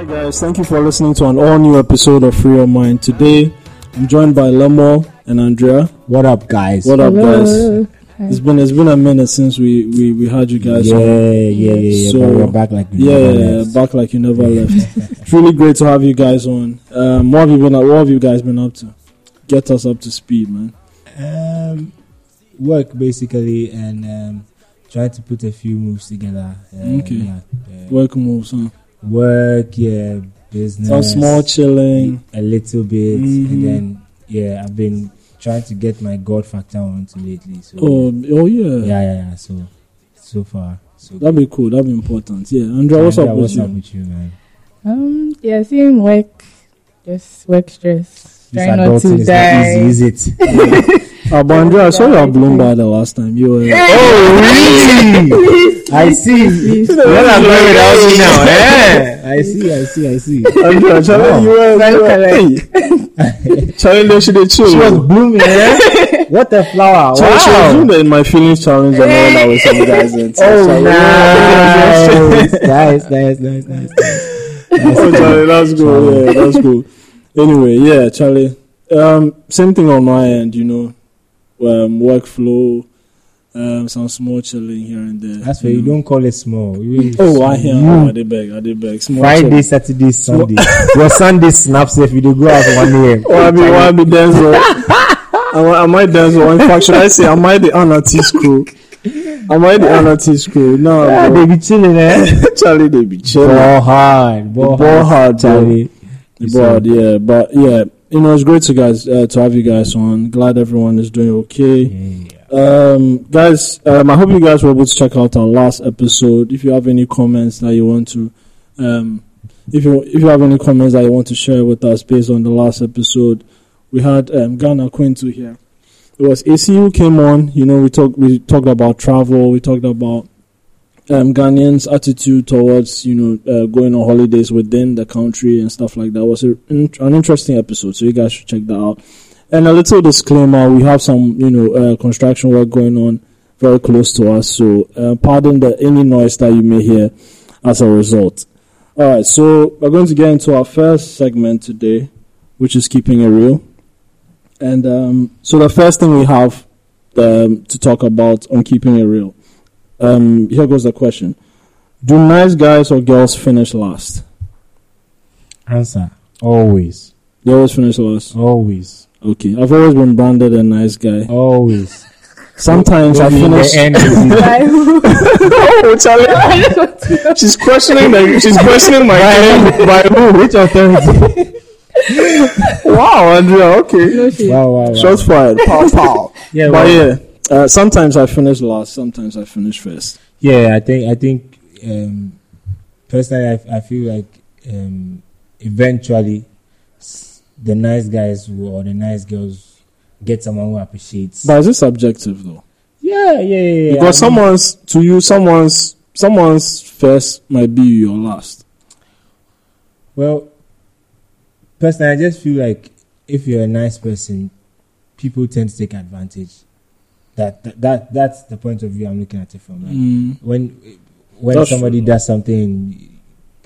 Hi guys, thank you for listening to an all new episode of Free Your Mind. Today, I'm joined by Lemo and Andrea. What up, guys? What up, Hello. guys? It's been it's been a minute since we we, we had you guys. yeah, on. yeah, yeah, yeah. So- we're back like we Yeah, never yeah, yeah, left. back like you never left. it's really great to have you guys on. Um, what have you been? What have you guys been up to? Get us up to speed, man. Um, work basically, and um, try to put a few moves together. Uh, Okay. Yeah, uh, Work moves, huh? Work, yeah, business. Some small chilling. a little bit, Mhm. and then yeah, I've been trying to get my God factor on to lately. So Oh, oh yeah. yeah, yeah, yeah. So so far, so That'd be cool. That'd be important. Yeah, Andrea, what's Andrea, up with what's you? up with you, man? Um, yeah, same work, just work stress. This Trying not to is not die. easy, is it? Uh, but Andrea, I saw you at Bloomberg the last time. You were. oh, really? I see. Please. Well, I'm going without you now. Eh? I see, I see, I see. Andrea, Charlie, Wow. you were. You were hey. Charlie, they should chill. She was blooming, eh? What a flower. Charlie, she was Wow. doing the in my feelings challenge and all that with some guys. And Oh, Charlie, nice. nice, nice, nice, nice. oh, Charlie, that's cool. Yeah, that's cool. Anyway, yeah, Charlie. Um, same thing on my end. You know, um, workflow, um, some small chilling here and there. That's why you don't call it small. You- Oh, I hear. You- Oh, I did beg. I did beg. Small Friday, chilling. Saturday, Sunday. Your Sunday snaps if you dey go out 1 a.m. Oh, I mean, why I be Denzel? am, I, am I Denzel? In fact, should I say, am I the anarchist crew? Am I the anarchist crew? No, Yeah, bro. they be chilling, eh? Charlie, they be chilling. Ball hard. Ball, Ball hard, bro. Charlie. The board, yeah, but yeah, you know, it's great to guys uh, to have you guys on. Glad everyone is doing okay. Yeah. Um, guys, um, I hope you guys were able to check out our last episode. If you have any comments that you want to, um, if you if you have any comments that you want to share with us based on the last episode, we had um, Ghana Quintu here. It was ACU came on. You know, we talked we talked about travel. We talked about um, Ghanaians' attitude towards you know uh, going on holidays within the country and stuff like that. Was a, an interesting episode, so you guys should check that out. And a little disclaimer: we have some you know uh, construction work going on very close to us, so uh, pardon the any noise that you may hear as a result. All right, so we're going to get into our first segment today, which is keeping it real. And um, so the first thing we have um, to talk about on keeping it real. Um, here goes the question: Do nice guys or girls finish last? Answer. Always. They always finish last. Always. Okay, I've always been branded a nice guy. Always. Sometimes I finish. the end, you- oh, Charlie, she's questioning the, she's questioning my claim by who? Which authority? Wow, Andrea. Okay, No shit. wow, wow, wow. shots fired. Pow pow. yeah, But well, yeah, uh, sometimes I finish last. Sometimes I finish first. yeah. I think I think um, personally, I, I feel like um, eventually the nice guys or the nice girls get someone who appreciates. But is it subjective though? yeah, yeah, yeah. Because I mean, someone's to you, someone's someone's first might be your last. Well, personally, I just feel like if you're a nice person, people tend to take advantage. That that, that that's the point of view I'm looking at it from. Like, Mm. when when That's somebody true. does something,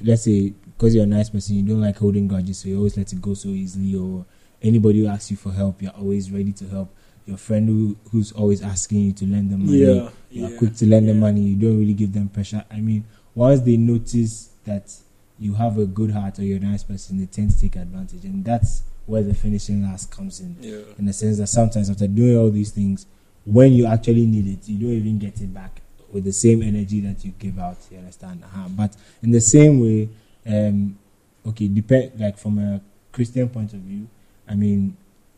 let's say because you're a nice person, you don't like holding grudges, so you always let it go so easily. Or anybody who asks you for help, you're always ready to help. Your friend who who's always asking you to lend them money, Yeah, you're yeah, quick to lend them money. You don't really give them pressure. I mean, once they notice that you have a good heart or you're a nice person, they tend to take advantage, and that's where the finishing last comes in. Yeah. In the sense that sometimes after doing all these things, when you actually need it, you don't even get it back with the same energy that you give out. You understand? uh But in the same way, um, okay, depend like from a Christian point of view, I mean,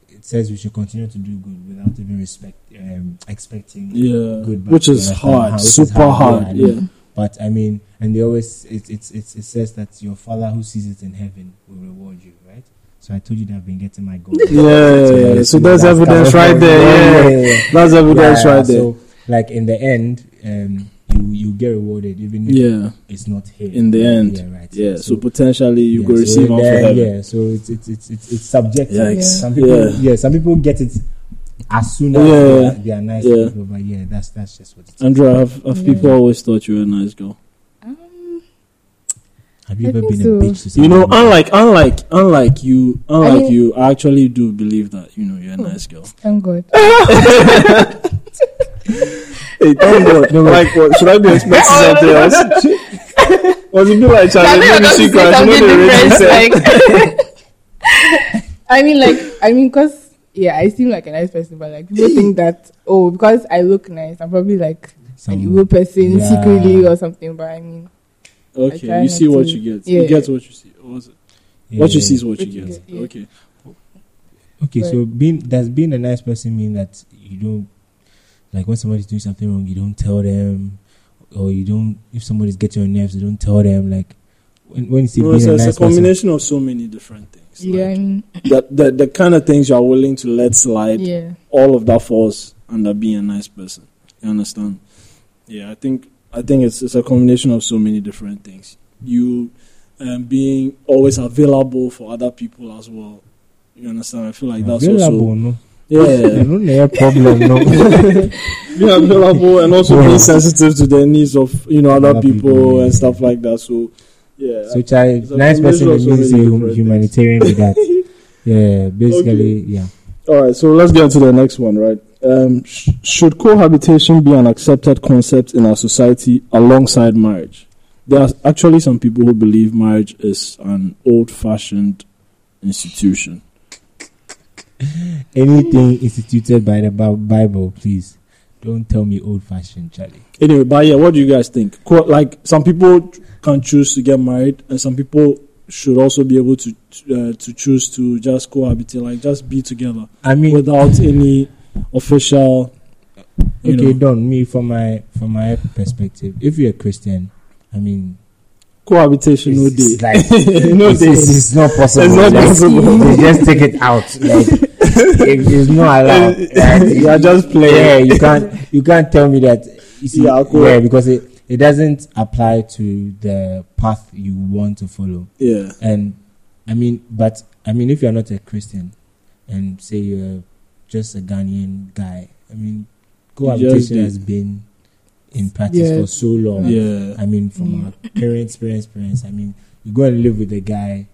it says we should continue to do good without even respect, um, expecting Yeah, good back. which is hard, Uh-huh, which is super hard. I Yeah. But I mean, and they always it it, it it says that your father who sees it in heaven will reward you, right? So I told you that I've been getting my goal. yeah, yeah, yeah. So there's evidence right there. Yeah, that's evidence Yeah, right there. So, like in the end, um, you you get rewarded even if Yeah, it's not here. in the end. Yeah, right. Yeah, so, potentially you yeah, go so receive in one the heaven. Yeah, so it's it's it's it's, it's subjective. Yikes. Some people, Yeah. yeah. some people get it as soon as Yeah. they, are, they are nice Yeah. people, but yeah, that's that's just what it is. Andrea, have, have Yeah. people always thought you were a nice girl? Have you I ever been so. a bitch to You know, unlike unlike unlike you, unlike mean- you, I actually do believe that you know you're a hmm. nice girl. Thank God. Hey, thank God. No, but- like, what, should I be expecting something else? Was it be like Charlie? I Maybe think she I'm cries. going You to know the something radio said. different. Like, I mean, like, I mean, cause yeah, I seem like a nice person, but like people think that oh, because I look nice, I'm probably like Some- an evil person Yeah. secretly or something. But I mean, I Okay, you see what to- you get. yeah. You get what you see. What, was it? Yeah, what you see is what you What you get. get, yeah. Okay. Okay, so being does being a nice person mean that you don't like when somebody's doing something wrong, you don't tell them, or you don't if somebody's getting on your nerves, you don't tell them. Like when when you say No, being it's, a it's nice a combination of so many different things. yeah, I Like, mean, the, the the kind of things you're willing to let slide. yeah, All of that falls under being a nice person. You understand? Yeah, I think I think it's it's a combination of so many different things. You um, being always available for other people as well. You understand? I feel like that's Available, also no. yeah. no no problem, no. being available and also being sensitive to the needs of you know other Other people, people, yeah. and stuff like that. So yeah, So, child, nice person of so humanitarian with that. Yeah, basically, yeah. All right, so let's get into the next one, right? Um, sh- should cohabitation be an accepted concept in our society alongside marriage? There are actually some people who believe marriage is an old-fashioned institution. Anything instituted by the Bible, please don't tell me old-fashioned, Charlie. Anyway, but yeah, what do you guys think? Co- like, some people can choose to get married, and some people should also be able to uh, to choose to just cohabitate, like just be together I mean, without any official. You okay, know, Don. Me from my from my perspective, if you're a Christian, I mean, cohabitation no it's day. like no it's, day. it's, it's not possible. It's not Like, possible. They just take it out. Like it, it's not allowed. Like, you are just playing. yeah, you can't you can't tell me that. You see, Yeah, yeah, because it it doesn't apply to the path you want to follow. Yeah. And I mean, but I mean, if you're not a Christian and say you're just a Ghanaian guy, I mean, cohabitation has been in practice Yeah. for so long. Yeah. I mean, from Mm. our parents, parents, parents. I mean, you go and live with a guy,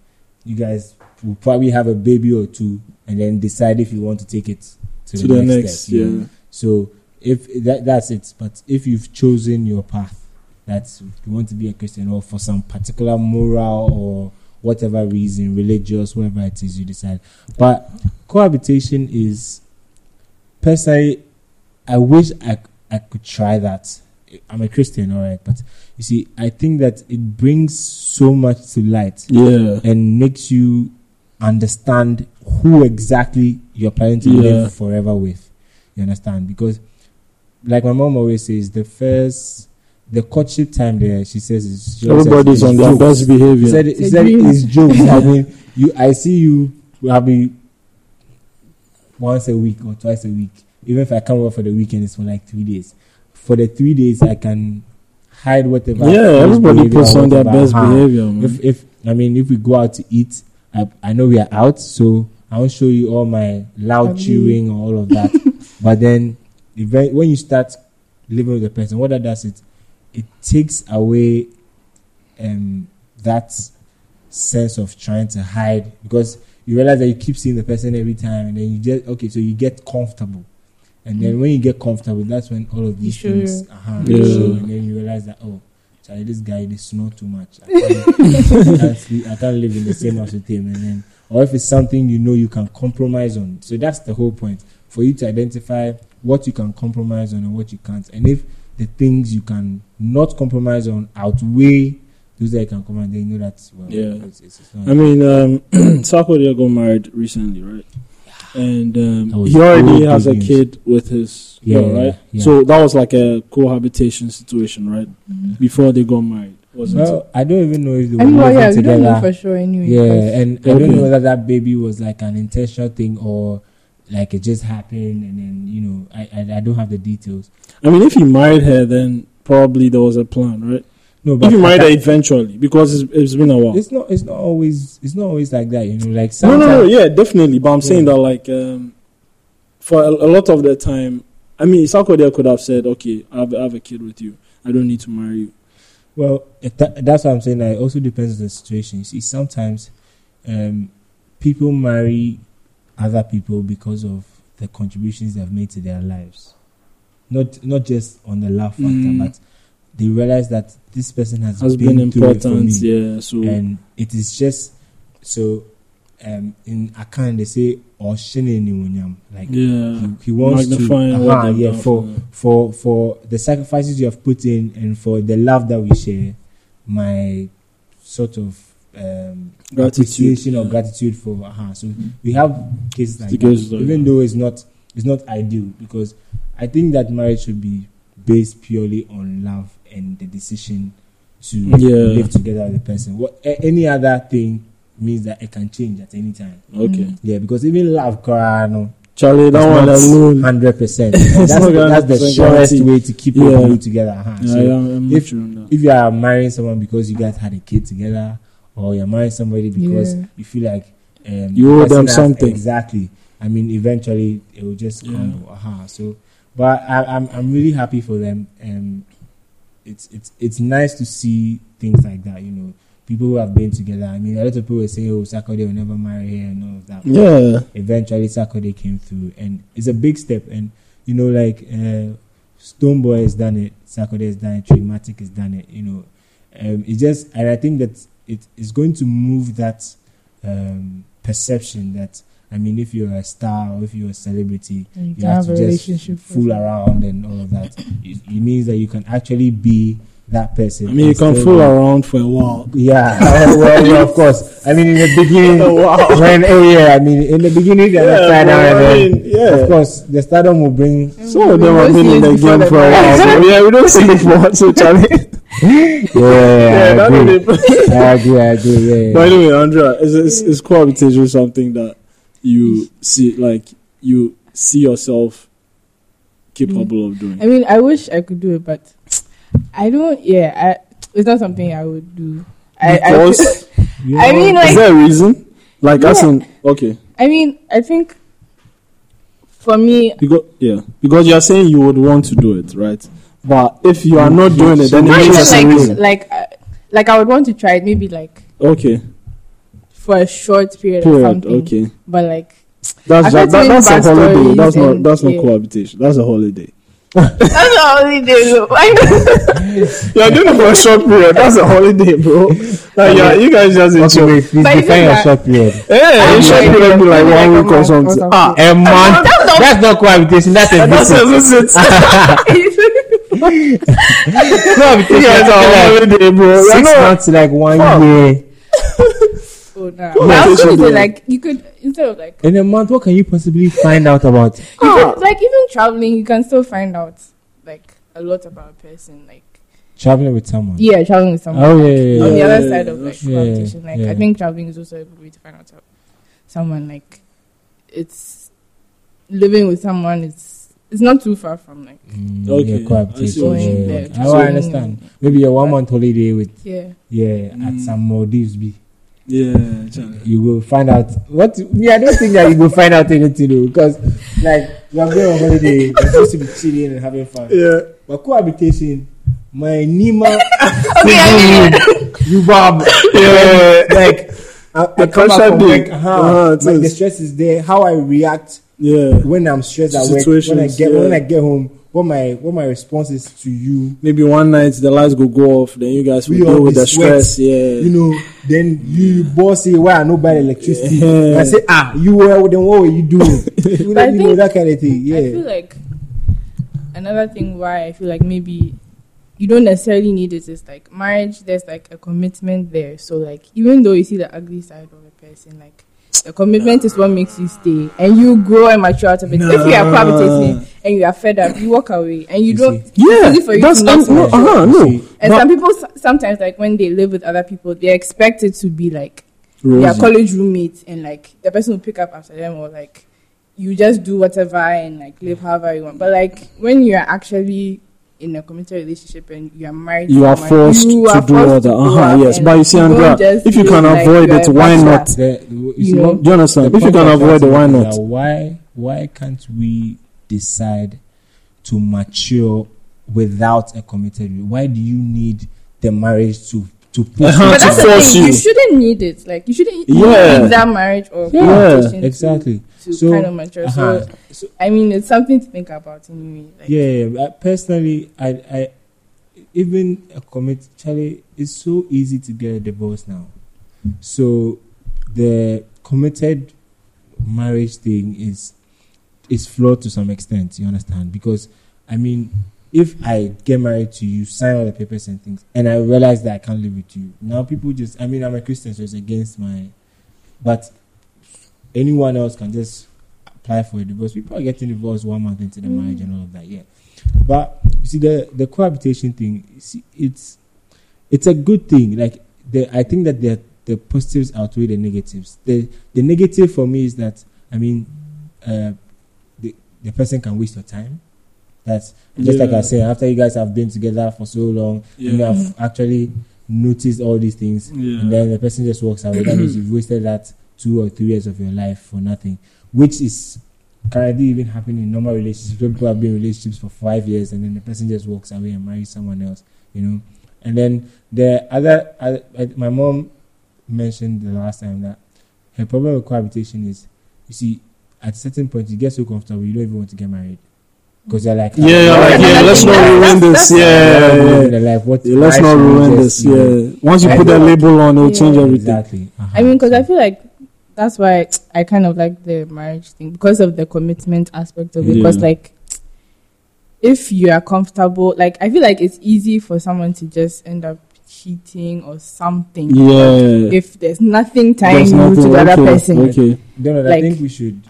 you guys will probably have a baby or two, and then decide if you want to take it to, To the, the next, next, step. you know. yeah. So if that that's it. But if you've chosen your path, that you want to be a Christian, or for some particular moral or whatever reason, religious, whatever it is, you decide. But cohabitation is personally, I wish I I could try that. I'm a Christian, all right, but you see, I think that it brings so much to light Yeah. and makes you understand who exactly you're planning to Yeah. live forever with. You understand? Because, like my mom always says, the first, the courtship time there, she says, is, she says Everybody's on their best She behavior. said, she said dream. it's jokes. I mean, you, I see you probably once a week or twice a week. Even if I come over for the weekend, it's for like three days. For the three days, I can hide whatever. yeah, foolish everybody behavior puts on their best behavior, man. If if I mean if we go out to eat, I, I know we are out, so I won't show you all my loud Lovely. chewing or all of that. but then, event, when you start living with the person, what that does it it takes away um that sense of trying to hide because you realize that you keep seeing the person every time, and then you just okay, so you get comfortable. And then when you get comfortable, that's when all of these show things, your- uh-huh, Yeah. you show, and then you realize that oh, Charlie, this guy they snore too much. I can't, I, can't sleep, I can't live in the same house with him. And then, or if it's something you know you can compromise on. So that's the whole point for you to identify what you can compromise on and what you can't. And if the things you can not compromise on outweigh those that you can compromise, then you know that well, Yeah. it's, it's, it's not. I mean, um, Sarkodie got married recently, right? And um, he already big has a news. kid with his Yeah, girl, right? yeah. So that was like a cohabitation situation, right? Before they got married, wasn't it? well, I don't even know if they I were mean, well, living yeah, we don't know for sure anyway. Yeah, because- and I don't know whether that baby was like an intentional thing or like it just happened, and then you know, I I, I don't have the details. I mean, if he married her, then probably there was a plan, right? No, If he I married her eventually, because it's, it's been a while. it's not it's not always it's not always like that, you know. Like No, no, no, yeah, definitely. But I'm saying that, like, um, for a, a lot of the time, I mean, Sarkodie could have said, "Okay, I have, I have a kid with you. I don't need to marry you." Well, it, that's what I'm saying. That it also depends on the situation. You see, sometimes um, people marry other people because of the contributions they've made to their lives. Not not just on the love factor, Mm. but they realize that this person has, Has been, been through it for important, yeah. So and it is just so um in Akan they say or like yeah, he, he wants Magnifying to uh they've yeah for for for for the sacrifices you have put in and for the love that we share my sort of um Gratitude, appreciation or gratitude for uh so we have cases like that, like even that. though it's not it's not ideal because I think that marriage should be based purely on love and the decision to Yeah. live together with the person. What a- any other thing means that it can change at any time. Okay, Yeah, because even love, cry, no, Charlie, that one alone. hundred percent. That's the, that's the surest way to keep Yeah. your glue together. Uh-huh. Yeah, So yeah, I'm if- with you that. if you are marrying someone because you guys had a kid together, or you're marrying somebody because Yeah. you feel like um, You owe them something. Exactly. I mean, eventually it will just Yeah. crumble. Uh-huh. So, but I, I'm I'm really happy for them. Um, it's it's it's nice to see things like that. You know, people who have been together. I mean, a lot of people were saying, "Oh, Sarkodie will never marry here," and all of that. Yeah, Eventually, Sarkodie came through, and it's a big step. And you know, like uh, Stonebwoy has done it, Sarkodie has done it, Trigmatic has done it. You know, um, it's just, and I think that it is going to move that um, perception that. I mean, if you're a star or if you're a celebrity, And you you have have to a just relationship. fool around and all of that. It, it means that you can actually be that person. I mean, you can fool be- around for a while. Yeah, well, yeah, of course. I mean, in the beginning, when oh yeah, I mean, in the beginning they Yeah, are upside down, bro, I mean, then, yeah. of course, the stardom will bring. Some of them have been in the game for a while. So, yeah, we don't see it for so Charlie. Yeah, that I agree. really- I agree. I agree. Yeah, yeah. But anyway, Andrea, is is, is cohabitation something that you see like you see yourself capable of doing? I mean, I wish I could do it, but I don't. Yeah, I, it's not something I would do. I, I, Because You I know, mean, is there a reason? Like, as Yeah. in, okay, I mean, I think for me, because yeah, because you are saying you would want to do it, right? But if you are not doing it, then it not means a like reason. like uh, like I would want to try it, maybe like Okay, for a short period, or something. Okay, But like that's just, that, that's a holiday. That's not that's not yeah. cohabitation. That's a holiday. that's the only day. though. I know. You're doing it for a short period. That's a holiday, bro. Like, yeah, you guys just Okay, enjoy. wait, please But define isn't your short period. Yeah, a short like- period be like one week or something. something. Ah, A month. That's not cohabitation. That's a that's visit. it. That's it. Cohabitation. You guys is are on like holiday, bro. Six months, like one year. Oh, nah. Cool. I was going to say like you could instead of like In a month, what can you possibly find out about? you could, like even traveling, you can still find out like a lot about a person. Like Traveling with someone. yeah, traveling with someone. Oh yeah, yeah, on the yeah. other side of like Yeah, cohabitation. Like yeah. I think traveling is also a good way to find out about someone. Like it's living with someone. It's it's not too far from like Mm, Okay, yeah, cohabitation. I yeah, yeah, yeah. So- Oh, I understand. Maybe a one month holiday with yeah. yeah at Mm. some Maldives be. Yeah, Charlie. You will find out what me. I don't think that you will find out anything though, because like you are going on holiday, you're supposed to be chilling and having fun. Yeah. But cohabitation, my Nima, Okay, I mean, you Bob, Yeah. like I, I The come back pressure from work, uh-huh, Uh-huh, it like the stress is there. How I react Yeah. when I'm stressed at work, when I Situations, get when. I get home, what my what my response is to you. Maybe one night the lights go go off, then you guys will We all deal with be the sweat. stress. Yeah. You know, then you, you boss say, "Why I no buy electricity?" Yeah. I say, "Ah, you were then what were you doing?" you know, I you know think- that kind of thing. Yeah. I feel like another thing why I feel like maybe you don't necessarily need it is like marriage. There's like a commitment there. So like even though you see the ugly side of a person, like the commitment is what makes you stay and you grow and mature out of it. If you are Nah. cohabitating and you are fed up, you walk away and you, You don't. see. yeah. it's easy for you That's to not um, no, uh-huh, no. And But- some people sometimes like when they live with other people, they expect it to be like their Rosie. college roommates and like the person will pick up after them or like you just do whatever and like live however you want. But like when you're actually in a committed relationship and you are married, You are someone, forced you to are do forced all to that. Uh-huh, yes. But you see, don't Andrea, if you can like avoid you're it, why not? the- you You see, know? Do you understand? the If you can avoid it, trying why not? Why why can't we decide to mature without a committed? re- Why do you need the marriage to to put Uh-huh. But that's the force thing. You. you. shouldn't need it. Like you shouldn't Yeah. need that marriage or Yeah, cohabitation to- exactly. to, So, kind of mature. uh-huh. So I mean, it's something to think about anyway. Like, Yeah, yeah, yeah. Uh, personally, I, I, even a commit, Charlie, it's so easy to get a divorce now. So, the committed marriage thing is is flawed to some extent. You understand? Because I mean, if I get married to you, sign all the papers and things, and I realize that I can't live with you, now people just, I mean, I'm a Christian, so it's against my, but anyone else can just apply for a divorce. People are getting divorced one month into the Mm. marriage and all of that. Yeah, but you see the the cohabitation thing. See, it's it's a good thing. Like the I think that the the positives outweigh the negatives. The the negative for me is that I mean, uh, the person can waste your time. That's just like I Yeah. said. After you guys have been together for so long, you have actually noticed all these things, Yeah. and then the person just walks away. that means you've wasted that two or three years of your life for nothing, which is currently even happening in normal relationships. People have been in relationships for five years, and then the person just walks away and marries someone else. You know, and then the other, other uh, my mom mentioned the last time that her problem with cohabitation is, you see, at a certain point you get so comfortable you don't even want to get married because you're like, Yeah, yeah, like, yeah, let's not ruin this. Yeah, yeah, yeah. Like, what, Yeah, let's not ruin this. you know, Yeah, once you I put that know. label on, it'll Yeah. change everything. Exactly. Uh-huh. I mean, because I feel like that's why I kind of like the marriage thing because of the commitment aspect of it. Because Yeah. like, if you are comfortable, like I feel like it's easy for someone to just end up cheating or something. Yeah, If there's nothing tying There's you to nothing- the other okay, person. Okay, Donald, I Like- think we should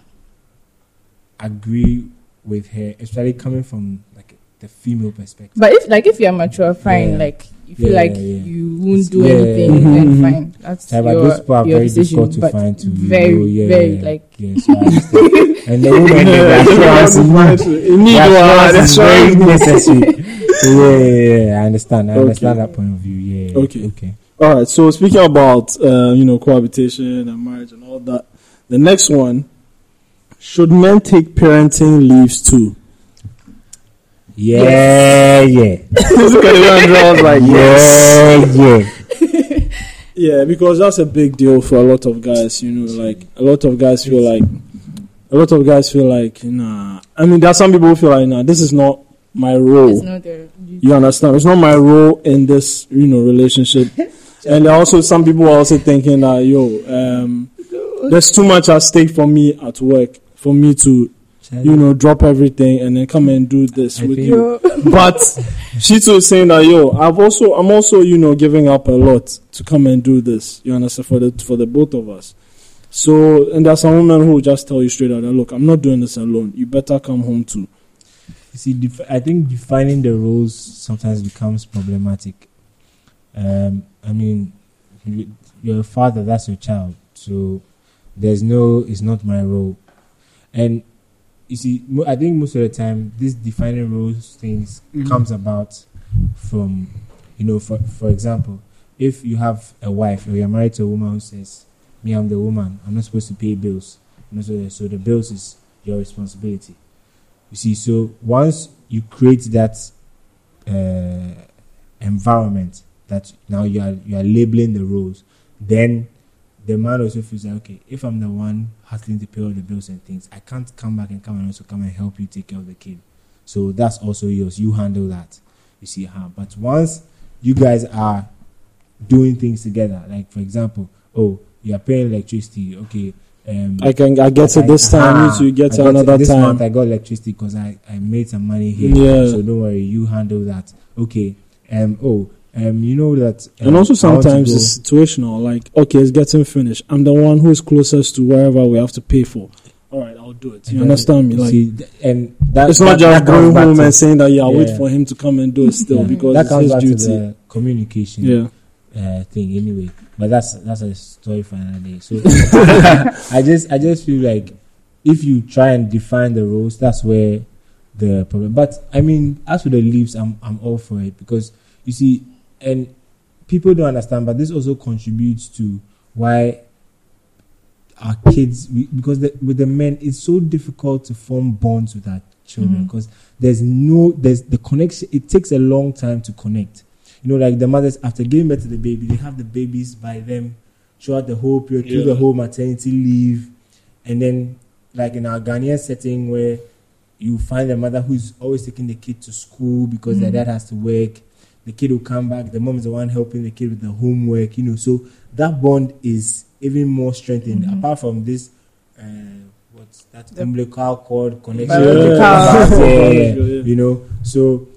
agree with her, especially coming from like the female perspective. But if like if you're mature, fine. Yeah. Like you feel Yeah, like yeah, yeah. you won't do Yeah, anything, yeah, then fine. That's Yeah, but your, those people are your very decision. difficult to but find to very, know, yeah, very yeah, like yeah, so I understand. and the women, their assurance is You need one. That's very necessary. so yeah, yeah, yeah, I understand. I Okay. understand that point of view. Yeah. Okay. Okay. All right. So speaking about uh, you know cohabitation and marriage and all that, the next one: should men take parenting leaves too? Yeah, yeah, Look at the way Andrea was like, yeah, yeah. Yeah, because that's a big deal for a lot of guys. You know, like a lot of guys feel like a lot of guys feel like nah. I mean, there are some people who feel like nah, this is not my role. it's not their. You understand? It's not my role in this, you know, relationship. and also some people are also thinking that yo, um, there's too much at stake for me at work for me to, you know, drop everything and then come and do this I with you. But she too is saying that yo, I've also I'm also you know giving up a lot to come and do this. You understand for the for the both of us. So and there's some women who will just tell you straight out that look, I'm not doing this alone. You better come home too. You see, def- I think defining the roles sometimes becomes problematic. Um, I mean, you- you're a father, that's your child. So there's no, it's not my role. And you see, I think most of the time, this defining roles things Mhm. comes about from, you know, for, for example, if you have a wife or you're married to a woman who says, Me, I'm the woman, I'm not supposed to pay bills. So, so the bills is your responsibility. You see, so once you create that uh, environment that now you are you are labeling the roles, then the man also feels like okay, if I'm the one hustling to pay all the bills and things, I can't come back and come and also come and help you take care of the kid. So that's also yours. You handle that. You see how. But once you guys are doing things together, like for example, oh, you are paying electricity, okay. Um, I can I get it this time, Ah, you get I another this time. month I got electricity because I, I made some money here. Yeah. So don't worry, you handle that. Okay. Um. Oh. Um. You know that. Um, And also want to sometimes it's situational. Like, okay, it's getting finished. I'm the one who is closest to wherever we have to pay for. All right, I'll do it. You Yeah, understand me? Like, see, and that, it's not that- just that going home to- and saying that yeah, I'll wait for him to come and do it still yeah, because that it's comes his back duty. to the communication. yeah, uh, thing anyway. But that's that's a story for another day. So I just I just feel like if you try and define the roles, that's where the problem. But I mean, as for the leaves, I'm I'm all for it because you see, and people don't understand, but this also contributes to why our kids we, because the, with the men it's so difficult to form bonds with our children because there's no there's the connection it takes a long time to connect You know, like the mothers after giving birth to the baby, they have the babies by them throughout the whole period, through the whole maternity leave, and then like in our Ghanaian setting where you find a mother who's always taking the kid to school because their Mm. dad has to work. The kid will come back. The mom is the one helping the kid with the homework. You know, so that bond is even more strengthened. Mhm. Apart from this, uh, what's that The- umbilical cord connection? Biological. Yeah, Yeah, yeah. you know. So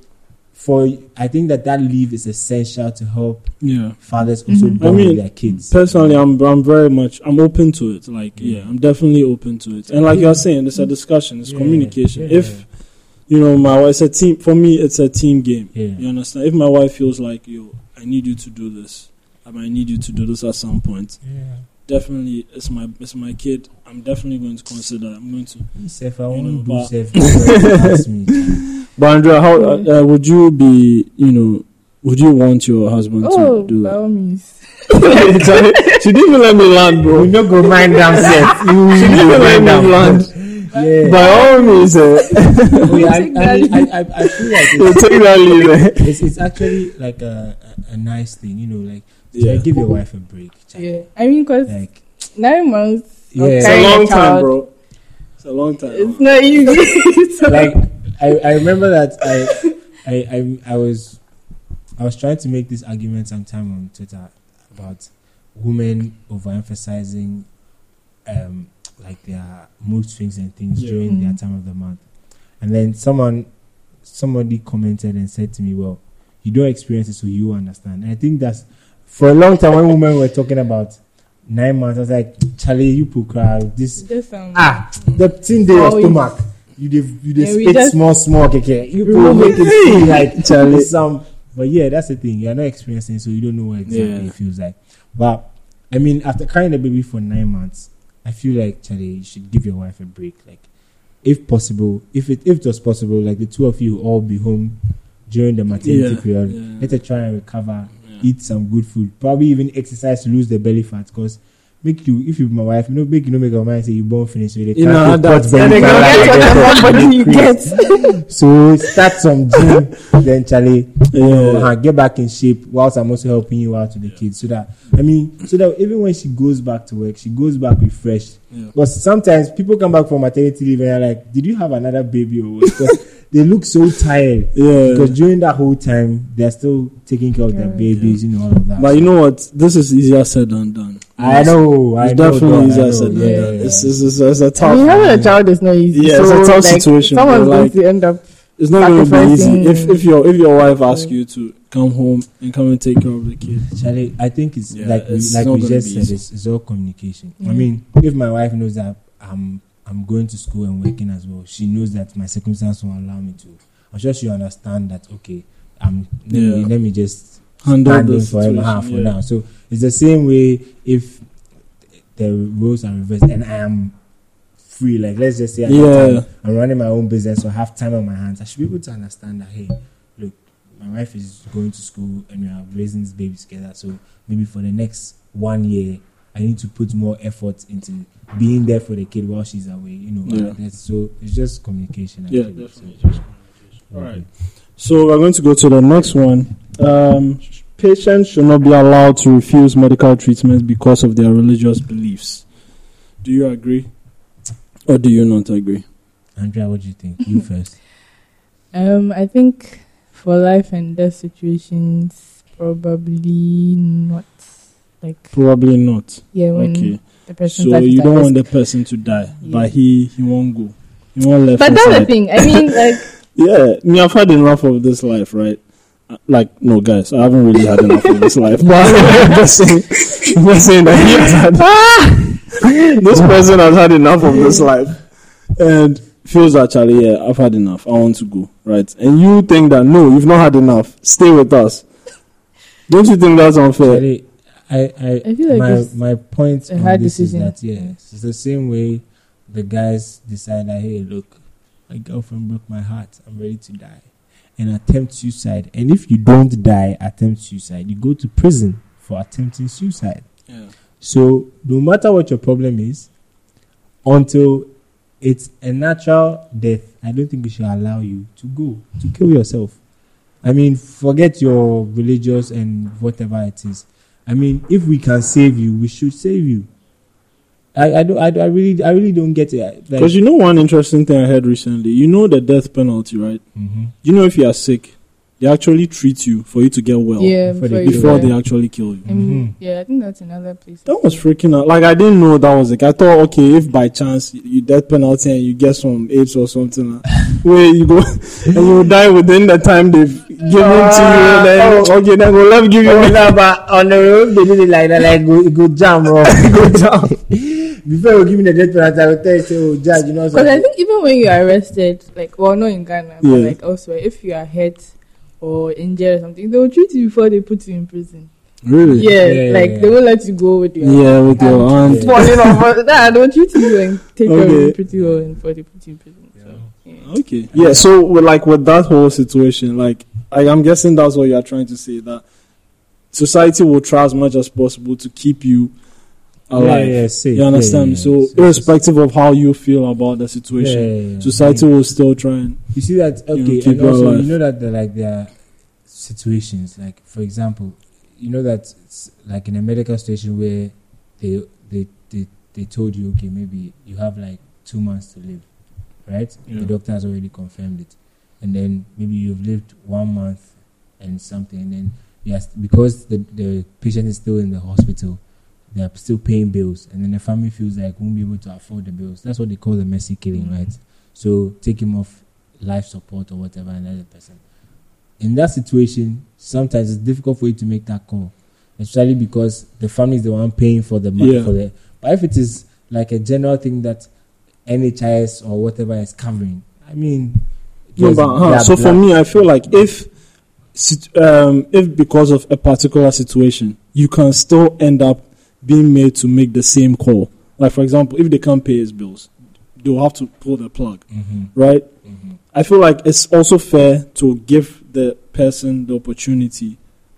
for I think that that leave is essential to help Yeah. fathers also Mhm. bond I mean, with their kids. Personally, I'm I'm very much I'm open to it. Like, yeah, I'm definitely open to it. And like you're saying, it's a discussion, it's Yeah, communication. yeah. If you know, my wife, it's a team. For me, it's a team game. yeah. You understand? If my wife feels like, yo, I need you to do this, I might need you to do this at some point. Yeah. Definitely, it's my it's my kid. I'm definitely going to consider. I'm going to. Self, I want know, to do but- self. Me. But Andrea, how uh, uh, would you be? You know, would you want your husband Oh, to do by that? all means. she didn't even let me land, bro. We not go mind down set. You She didn't even let mind me down. land. Yeah. By all means, uh, Yeah, I, Take I, that mean, I, I, I feel like it's, take that lead. eh? it's, it's actually like a, a, a nice thing, you know, like Yeah. try give your wife a break. Try- Yeah. I mean, because Like, nine months Yeah. It's a carrying long time, bro. It's a long time. It's not easy. So- like I, I remember that I, I, I, I was, I was trying to make this argument sometime on Twitter about women overemphasizing, um, like their mood swings and things Yeah. during their Mhm. time of the month, and then someone, somebody commented and said to me, "Well, you don't experience it, so you understand." And I think that's for a long time when women were talking about nine months. I was like, "Charlie, you put crowd this." um, Ah, the thing there, your Oh, stomach. You dey you dey Yeah, we spit small small keke. You Remove people make it it. seem like Charlie some. But yeah, that's the thing. You're not experiencing, so you don't know what exactly Yeah. it feels like. But I mean, after carrying the baby for nine months, I feel like Charlie, you should give your wife a break. Like, if possible, if it if it was possible, like the two of you all be home during the maternity Yeah, period. yeah. Let her try and recover, Yeah. eat some good food, probably even exercise to lose the belly fat. Because make you, if you be my wife, you know, make you know make your mind say you born finish, so they You can't know, put that's- belly and they fat can like get they get body you crease. get. So start some gym, then Charlie, you know, Yeah. uh, get back in shape whilst I'm also helping you out with the kids. So that I mean, so that even when she goes back to work, she goes back refreshed. Yeah. Because sometimes people come back from maternity leave and they're like, "Did you have another baby?" Or what?" Because they look so tired. Yeah. Because during that whole time, they're still taking care of their Yeah. babies, you know, all of that. But you know what? This is easier said than done. I know, I It's know, definitely dog, I easier know, said than yeah, done. yeah. It's, it's, it's, it's a I tough. mean, having a child is not easy. Yeah, it's a tough like, situation, Someone's bro, going like- to end up. It's not going to be easy if if your if your wife asks you to come home and come and take care of the kid. Charlie, I think it's Yeah, like we, like we just said, it's, it's all communication. I mean, if my wife knows that I'm I'm going to school and working as well, she knows that my circumstances won't allow me to. I'm sure she understand that. Okay, um, let, me, Yeah. let me just Handle stand the in for him situation. for now. So it's the same way if the roles are reversed and I am free. Like let's just say I Yeah. time, I'm running my own business or have time on my hands. I should be able to understand that. Hey, look, my wife is going to school and we are raising this baby together. So maybe for the next one year, I need to put more effort into being there for the kid while she's away. You know, Yeah. and that's- so it's just communication. Yeah, actually. definitely. So, Just All right. So we're going to go to the next one. Um, patients should not be allowed to refuse medical treatment because of their religious beliefs. Do you agree, or do you not agree? Andrea, what do you think? You first. Um, I think for life and death situations, probably not. Like, Probably not. yeah, when Okay. the person So you don't want the person to die, Yeah. but he he won't go. He won't left. But that's the thing. I mean, like, Yeah, I me, I've had enough of this life, right? Like, no, guys, I haven't really had enough of this life. But I'm just saying, I'm just saying that he has had, ah! this person has had enough of this life and feels actually, yeah, I've had enough. I want to go, right? And you think that no, you've not had enough. Stay with us. Don't you think that's unfair? Charlie, I, I, I feel like my it's my point a on hard this decision. is that yes, it's the same way the guys decide that hey, look, my girlfriend broke my heart, I'm ready to die, and attempt suicide. And if you don't die, attempt suicide, you go to prison for attempting suicide. Yeah. So no matter what your problem is, until it's a natural death, I don't think we should allow you to go to kill yourself. I mean, forget your religious and whatever it is. I mean, if we can save you, we should save you. I, I don't I, I really I really don't get it. Like, Because you know one interesting thing I heard recently. You know the death penalty, right? Mhm. You know if you are sick, they actually treat you for you to get well yeah, before before, they- before they actually kill you. I mean, Mhm. yeah, I think that's another place. That was freaking out. Like I didn't know that was like I thought okay if by chance you death penalty and you get some AIDS or something like, where you go and you die within the time they've given to you Ah, then oh. okay then we'll let give you Oh, no, but on the road they did it like that, like go, go jam, bro. go jam. Before you give me the death penalty, I will tell you, say, oh, judge, you know Because I think even when you are arrested, like, well, not in Ghana, but Yeah. like elsewhere, if you are hurt or injured or something, they will treat you before they put you in prison. really Yeah, Yeah, like yeah, they won't let you go with your yeah with your hand hand. falling off. Nah, they'll treat you and take care of Okay. you pretty well before they put you in prison. So, yeah. Okay. Yeah. So, with, like with that whole situation, like I, I'm guessing that's what you are trying to say that society will try as much as possible to keep you alive. Yeah, yeah, safe. You understand? Yeah, so, irrespective of how you feel about the situation, society will still try and. You see that You know, okay, keep and you also alive. you know that the, like there are situations like for example, you know that it's like in a medical station where they they they, they told you okay maybe you have like two months to live, right? The doctor has already confirmed it, and then maybe you've lived one month and something, and then yes because the the patient is still in the hospital. They are still paying bills, and then the family feels like won't be able to afford the bills. That's what they call the mercy killing, right? So take him off life support or whatever another person. In that situation, sometimes it's difficult for you to make that call, especially because the family is the one paying for the money Yeah. for the. But if it is like a general thing that NHIS or whatever is covering, I mean, No, but uh, so for me, I feel like if, um, if because of a particular situation, you can still end up being made to make the same call. Like for example, if they can't pay his bills, they'll have to pull the plug, Mhm, right? mhm. I feel like it's also fair to give the person the opportunity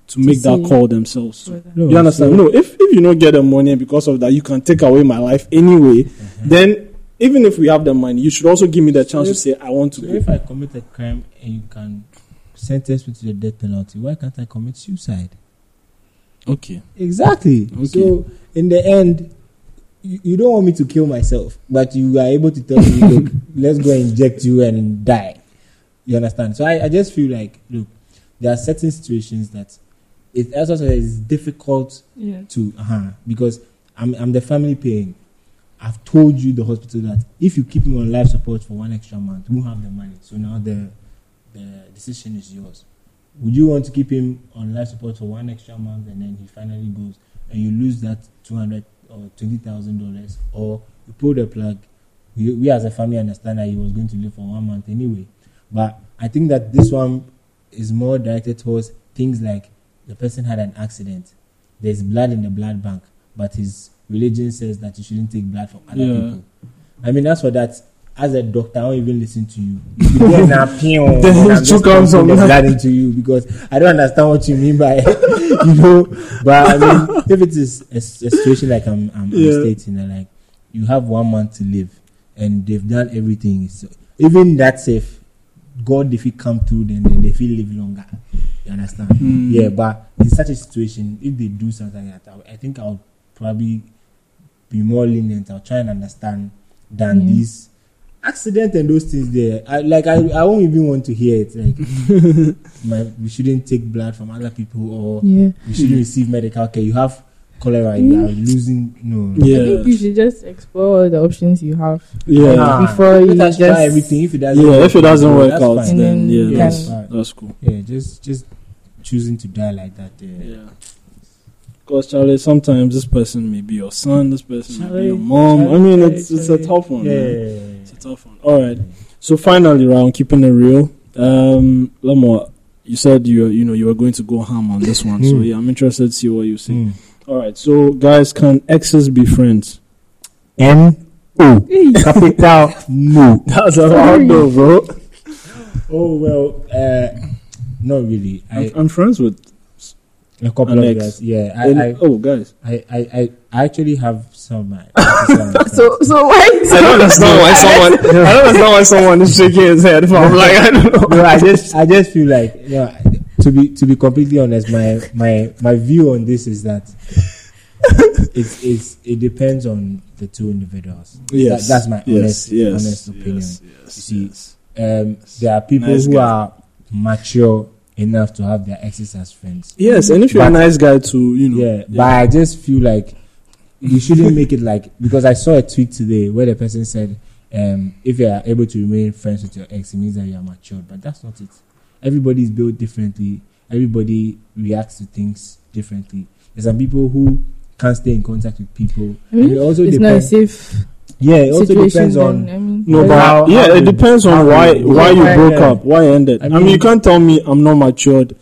to make that call themselves. No, You understand? No, if if you don't get the money because of that you can take away my life anyway, Mhm. then even if we have the money, you should also give me the chance to if- say I want to So go. if I commit a crime and you can sentence me to the death penalty, why can't I commit suicide? Okay. Exactly. Okay. So in the end, you, you don't want me to kill myself, but you are able to tell me, look, let's go and inject you and die. You understand? So I, I just feel like, look, there are certain situations that it as I said, it's difficult Yeah. to uh because I'm I'm the family paying. I've told you the hospital that if you keep him on life support for one extra month, we won't have the money. So now the the decision is yours. Would you want to keep him on life support for one extra month and then he finally goes and you lose that two hundred or twenty thousand dollars, or you pull the plug? We, we as a family understand that he was going to live for one month anyway, but I think that this one is more directed towards things like the person had an accident. There's blood in the blood bank, but his religion says that you shouldn't take blood from other Yeah. people. I mean, as for that, as a doctor, I won't even listen to you. You appeal, Then and you I'm just took out pumping some the blood. blood into you because I don't understand what you mean by, you know. But I mean, if it is a, a situation like I'm, I'm, Yeah. I'm stating, that like you have one month to live, and they've done everything. So even that's safe, God, if He come through, then, then they feel live longer. You understand? Mm. Yeah, but in such a situation, if they do something like that, I think I'll probably be more lenient. I'll try and understand than Mm. these accident and those things there. I like I, I won't even want to hear it. Like my, we shouldn't take blood from other people or Yeah. we shouldn't receive medical care. You have cholera, you are losing no. I Yeah. think you should just explore all the options you have. Yeah. Nah, Before you let us try just- everything. If it doesn't, Yeah, work, if it doesn't work out, fine. Then then yeah, you that's, that's cool. yeah, just just choosing to die like that. Uh, Yeah. Because Charlie, sometimes this person may be your son, this person may be your Charlie, mom. I Charlie, mean, Charlie, it's it's a tough one. yeah, man. yeah, yeah, It's a tough one. All right. So finally, round keeping it real. Um, Lamo, you said you were- you know you were going to go ham on this one. So Hmm. yeah, I'm interested to see what you say. Mm. All right. So guys, can exes be friends? N O capital no. That's a hard no, bro. Oh well, uh, not really. I I'm, I'm friends with. A couple An of ex. guys. Yeah, I, and- I, oh, guys. I, I, I, I actually have some. Uh, So so why? I don't understand why someone. I don't understand why someone is shaking his head. But I'm like, I don't know. no, I just, I just feel like you know, to be to be completely honest, my my my view on this is that it's it's it depends on the two individuals. Yes, That- that's my yes, honest yes, honest opinion. yes, yes, You see, yes. Um, there are people Nice who guy. are mature enough to have their exes as friends. Yes, and if you're a nice guy too, you know. Yeah, but I just feel like you shouldn't make it like because I saw a tweet today where the person said, um, if you are able to remain friends with your ex, it means that you are matured. But that's not it. Everybody is built differently. Everybody reacts to things differently. There's some people who can't stay in contact with people. I mean, And it also it's not a depends. Safe Yeah, it also situation. depends on. I mean, No, but how- yeah, how it depends on how why you- why you Yeah, broke yeah. up, why it ended. I I mean, mean- you can't tell me I'm not matured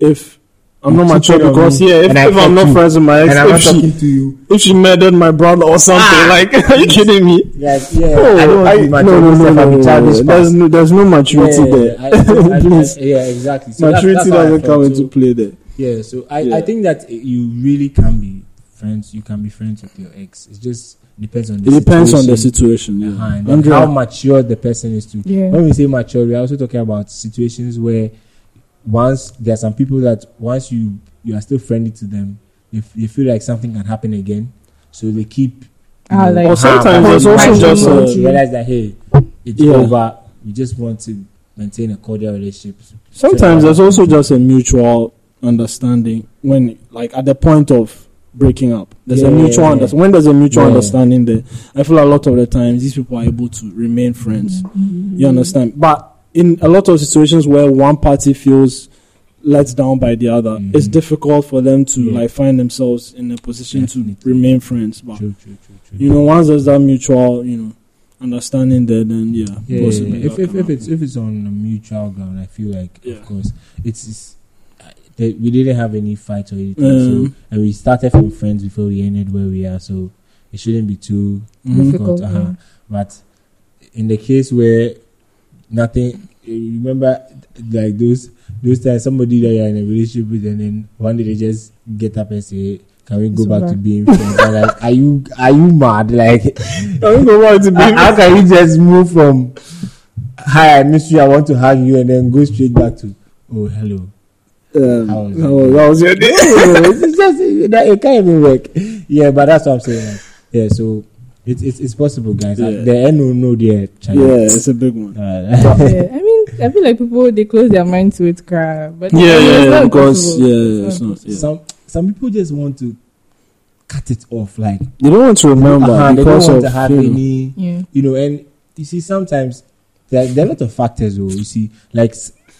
if I'm not matured because yeah, if, I if I'm not you, friends with my ex, if she to you. if she murdered my brother or something, Ah! like are you kidding me? Yeah, yeah. Oh, I don't want I- no, no, no, no, no, no. There's no, there's no maturity there. Yeah, exactly. Maturity that's how I doesn't come into play there. Yeah, so I, Yeah. I think that you really can be friends. You can be friends with your ex. It's just depends on the It depends on the situation. situation. Uh-huh, Yeah. and Andrea, how mature the person is to. Yeah. When we say mature, we're also talking about situations where once there are some people that once you you are still friendly to them, they, f- they feel like something can happen again, so they keep. you Ah, like- Or sometimes but there's you also just want a- to realize that hey, it's Yeah. over. You just want to maintain a cordial relationship. sometimes So- there's also just a mutual understanding when, like, at the point of breaking up. There's a mutual yeah, understanding. When there's a mutual Yeah. understanding there, I feel a lot of the times these people are able to remain friends. You understand? But in a lot of situations where one party feels let down by the other, Mhm. it's difficult for them to Yeah. like find themselves in a position Definitely. to remain friends. But True, true, true, true. you know, once there's that mutual, you know, understanding there, then yeah, Yeah, possibly if, if, if it's happen. if it's on a mutual ground, I feel like Yeah. of course it's, it's we didn't have any fight or anything, Um, so and we started from friends before we ended where we are, so it shouldn't be too Mhm. difficult. Difficult, uh-huh. yeah. But in the case where nothing, remember like those those times somebody that you're in a relationship with, and then one day they just get up and say. Can we go It's back to being friends? Like, are you are you mad? Like, I don't know why to be. how how can you just move from hi, I miss you, I want to hug you, and then go straight back to oh hello. Um, it? that was, that was your day. it's just that it can't even work. Yeah, but that's what I'm saying. like, yeah, so it's it's, it's possible, guys. Yeah. The end will know there. Yeah, it's a big one. Uh, yeah, I mean, I feel like people they close their mind to it, cry. But Yeah, I yeah, yeah, not because impossible. yeah, It's it's not not. Yeah. some some people just want to cut it off, like They don't want to remember uh-huh, they don't because want of to have you any. Yeah. you know, and you see, sometimes there, there are a lot of factors. Though you see, like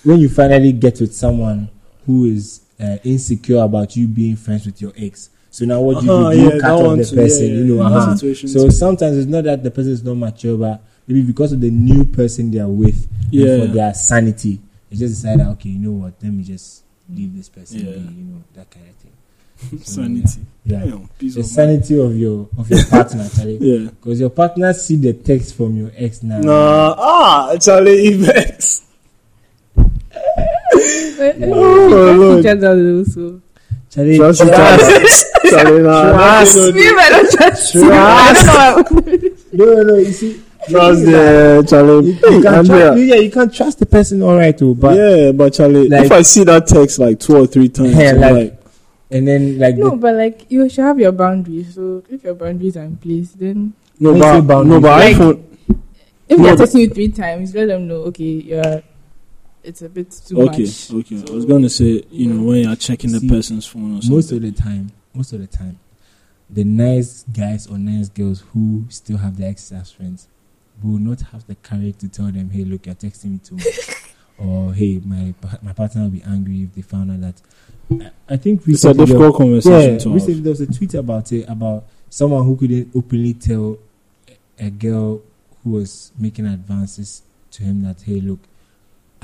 when you finally get with someone who is uh, insecure about you being friends with your ex. So now what do you Uh-huh, do? You yeah, cut off the person, yeah, you know. yeah, uh-huh. situation So sometimes it's not that the person is not mature, but maybe because of the new person they are with, Yeah. for their sanity, they just decide, okay, you know what? Let me just leave this person, Yeah. be, you know, that kind of thing. So, sanity. Yeah. Damn, The of mind. sanity of your of your partner, Charlie. Yeah. Because your partner see the text from your ex now. Nah, ah, Charlie Evans. But, Oh, we Lord. trust each other though, so. Charlie, Trust each other. Charlie, nah, Trust. nothing to Me. I don't trust you. I don't know. no, no, you see, Trust the Charlie. you, you can Andrea. trust, yeah, you can trust the person, all right, too, but yeah, but Charlie, Like- if I see that text like two or three times, Yeah, like- like, and then like No, the, but like you should have your boundaries. So if your boundaries are in place, then no, When you say but, no, but like- iPhone, if No, they're but- texting you three times, let them know. Okay, you're. It's a bit too okay, much. okay. Okay. I was gonna say, you know, when you're checking the person's phone or something. most of the time, most of the time, the nice guys or nice girls who still have their exes as friends will not have the courage to tell them, "Hey, look, you're texting me too much," or "Hey, my my partner will be angry if they found out that." I, I think it's a recently there- difficult conversation Yeah, to recently have. there was a tweet about it about someone who couldn't openly tell a girl who was making advances to him that hey look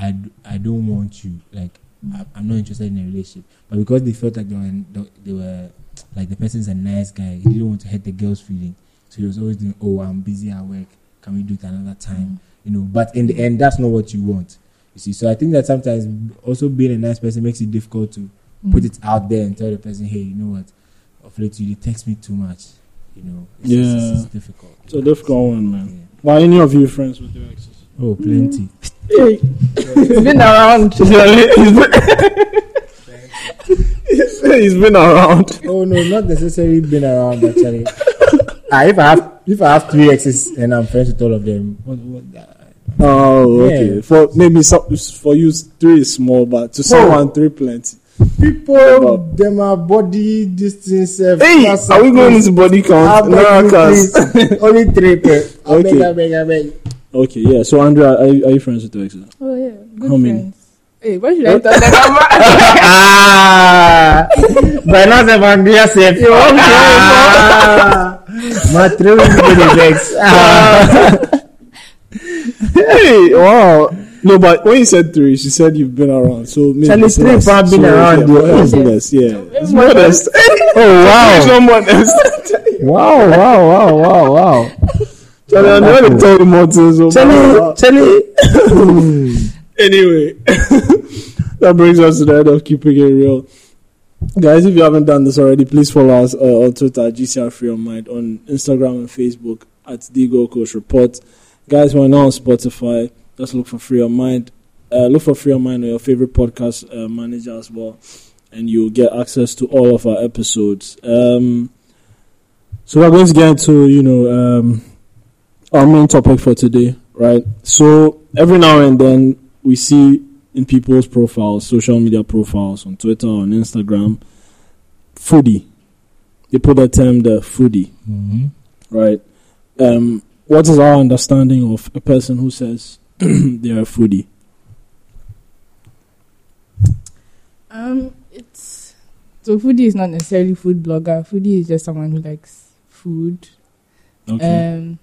I, d- I don't want you like I, I'm not interested in a relationship but because they felt like they were they were like the person's a nice guy he didn't want to hurt the girl's feeling so he was always doing oh I'm busy at work can we do it another time you know but in the end that's not what you want you see so I think that sometimes also being a nice person makes it difficult to Mm. put it out there and tell the person, hey, you know what, of late you they text me too much. You know, it's, it's, it's, Yeah. difficult. It's a difficult one, man. Yeah. Why any of you friends with your exes? Oh, plenty. It's been around. He's been, he's been around. Oh no, not necessarily been around actually. ah, if I have if I have three exes and I'm friends with all of them, what, what, uh, Oh, okay. Yeah. For maybe some, for you three is small, but to someone three plenty. people them are body distance. Uh, Hey, are we going things. into body count? beg No, you, please. Only three per. I Okay. beg, I beg, I beg. Okay, yeah. So Andrea, are you, are you friends with your exes? Oh yeah, good How many? friends. Hey, why should I tell the camera? Ah, but not the Andrea said. My three will be vex. Ah. Hey, wow. No, but when you said three, she said you've been around. So maybe Charlie, three less. have been So, around, Yeah, yeah. modest, modest, yeah. It's Modest. modest. Oh It's wow! not modest. Wow! Wow! Wow! Wow! Wow! Charlie, I'm not going to tell you more things. so- Charlie, Charlie. Anyway, that brings us to the end of keeping it real. Guys, if you haven't done this already, please follow us uh, on Twitter at GCR Free on Mind, on Instagram and Facebook at the Gold Coast Report. Guys, we're now on Spotify. Just look for Free on Mind. Uh, look for Free on Mind on your favorite podcast uh, manager as well, and you'll get access to all of our episodes. Um, so we're going to get into you know um, our main topic for today, right? So every now and then we see in people's profiles, social media profiles on Twitter, on Instagram, foodie. They put the term the foodie, Mm-hmm. right? Um, what is our understanding of a person who says they are a foodie? Um, it's so foodie is not necessarily food blogger. Foodie is just someone who likes food. Okay. Um,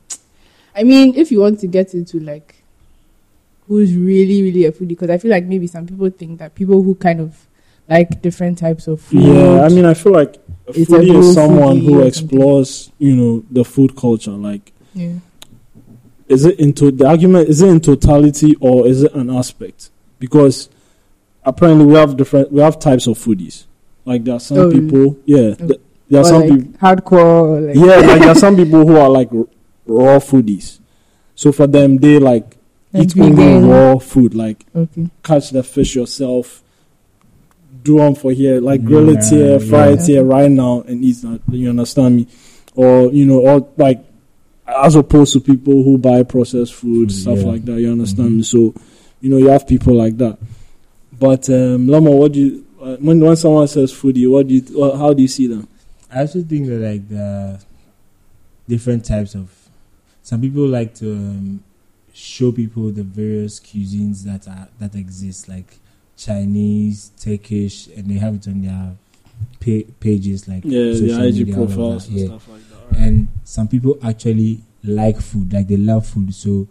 I mean, if you want to get into like who's really, really a foodie, because I feel like maybe some people think that people who kind of like different types of food. yeah, I mean, I feel like a It's a foodie whole is someone foodie who explores, you know, the food culture. Like, yeah. is it into the argument? Is it in totality or is it an aspect? Because apparently we have different, we have types of foodies. Like there are some Oh, people, yeah, Oh. th- there are some like people, hardcore. Like, yeah, like there are some people who are like raw foodies. So for them, they like Like eat only vegan. raw food, like Okay. catch the fish yourself, do one for here, like grill it Yeah, here, fry it here right now, and eat that. You understand me? Or you know, or like as opposed to people who buy processed food, Food, stuff yeah. like that. You understand Mhm. me? So you know, you have people like that. But um, Lama, what do you uh, when when someone says foodie, what do you well, how do you see them? I also think that like the different types of some people like to um, show people the various cuisines that are that exist like Chinese, Turkish, and they have it on their pa- pages like Yeah, social the IG media, profiles and yeah. stuff like that. right? And some people actually like food, like they love food, so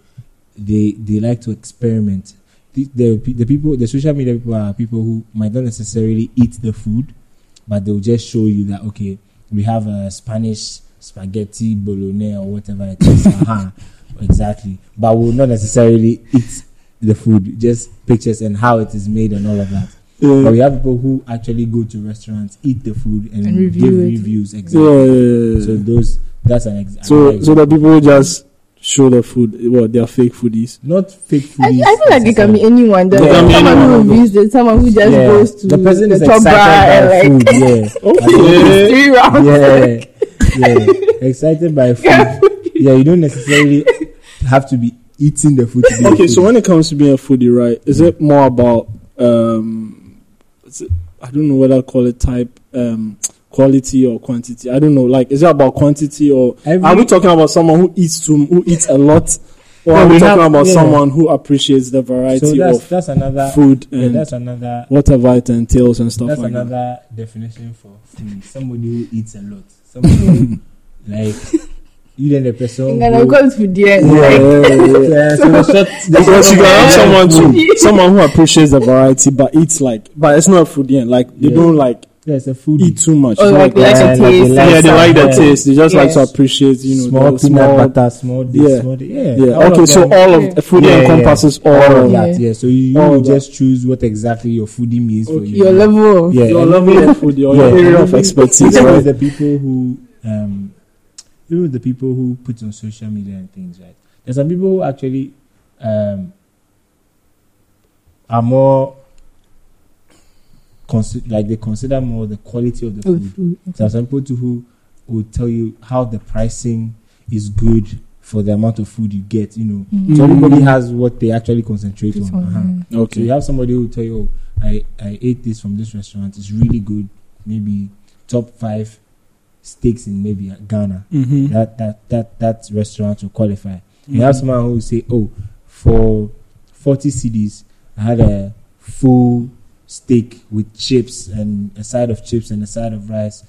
they they like to experiment. The, the, the people, the social media people are people who might not necessarily eat the food, but they'll just show you that okay, we have a Spanish spaghetti bolognese or whatever it is. uh-huh, exactly, but we'll not necessarily eat the food, just pictures and how it is made and all of that. But we have people who actually go to restaurants, eat the food, and, And review give it. reviews. Exactly. yeah, yeah, yeah. So those that's an example. So, so the people just show the food, what they are fake foodies. not fake I, I feel like it can be anyone. There's Yeah. like It can be someone anyone. who reviews it, someone who just Yeah. goes to the person is top bar excited by and like food. Yeah, Okay. three rounds. yeah, yeah. Excited by food. Yeah, you don't necessarily have to be eating the food. To be a Okay, so when it comes to being a foodie, right, is it more about um, is it, I don't know whether I call it type, um, quality or quantity. I don't know. Like, is it about quantity or Every- are we talking about someone who eats too, who eats a lot, or No, are we we talking have- about yeah. someone who appreciates the variety so that's of that's another food yeah, and that's another whatever it entails and stuff that's like that? another definition for food. Somebody who eats a lot. Somebody like you then the person. And then who- of course with the end, Yeah, like, yeah, yeah, yeah. yeah, so the short, the Because you short- can have someone Yeah. too, someone who appreciates the variety but it's like, but it's not a foodie. and, Like they Yeah. don't like Yeah, it's a food. eat too much. Or It's like, like Yeah, the like taste. they yeah, they like the Yeah. taste. They just like to appreciate, you know, small peanut small. butter, small this, Yeah. small that. Yeah, Yeah. all Okay. So all of the food Yeah, yeah. encompasses all all of of that. that. Yeah, so you, you just choose what exactly your foodie means for you. your level. Yeah, Your level of food, your, yeah, your area of expertise, right? the people who, um, even with the people who put on social media and things, right? There's some people who actually, um, are more consi- like they consider more the quality of the food. food. There are some people who will tell you how the pricing is good for the amount of food you get. You know, Mm. so everybody has what they actually concentrate This on. one, Uh-huh. yeah. So you have somebody who will tell you, oh, I, I ate this from this restaurant. It's really good. Maybe top five steaks in maybe Ghana. Mm-hmm. That that that that restaurant will qualify. You have someone who will say, oh, for forty cedis, I had a full steak with chips and a side of chips and a side of rice.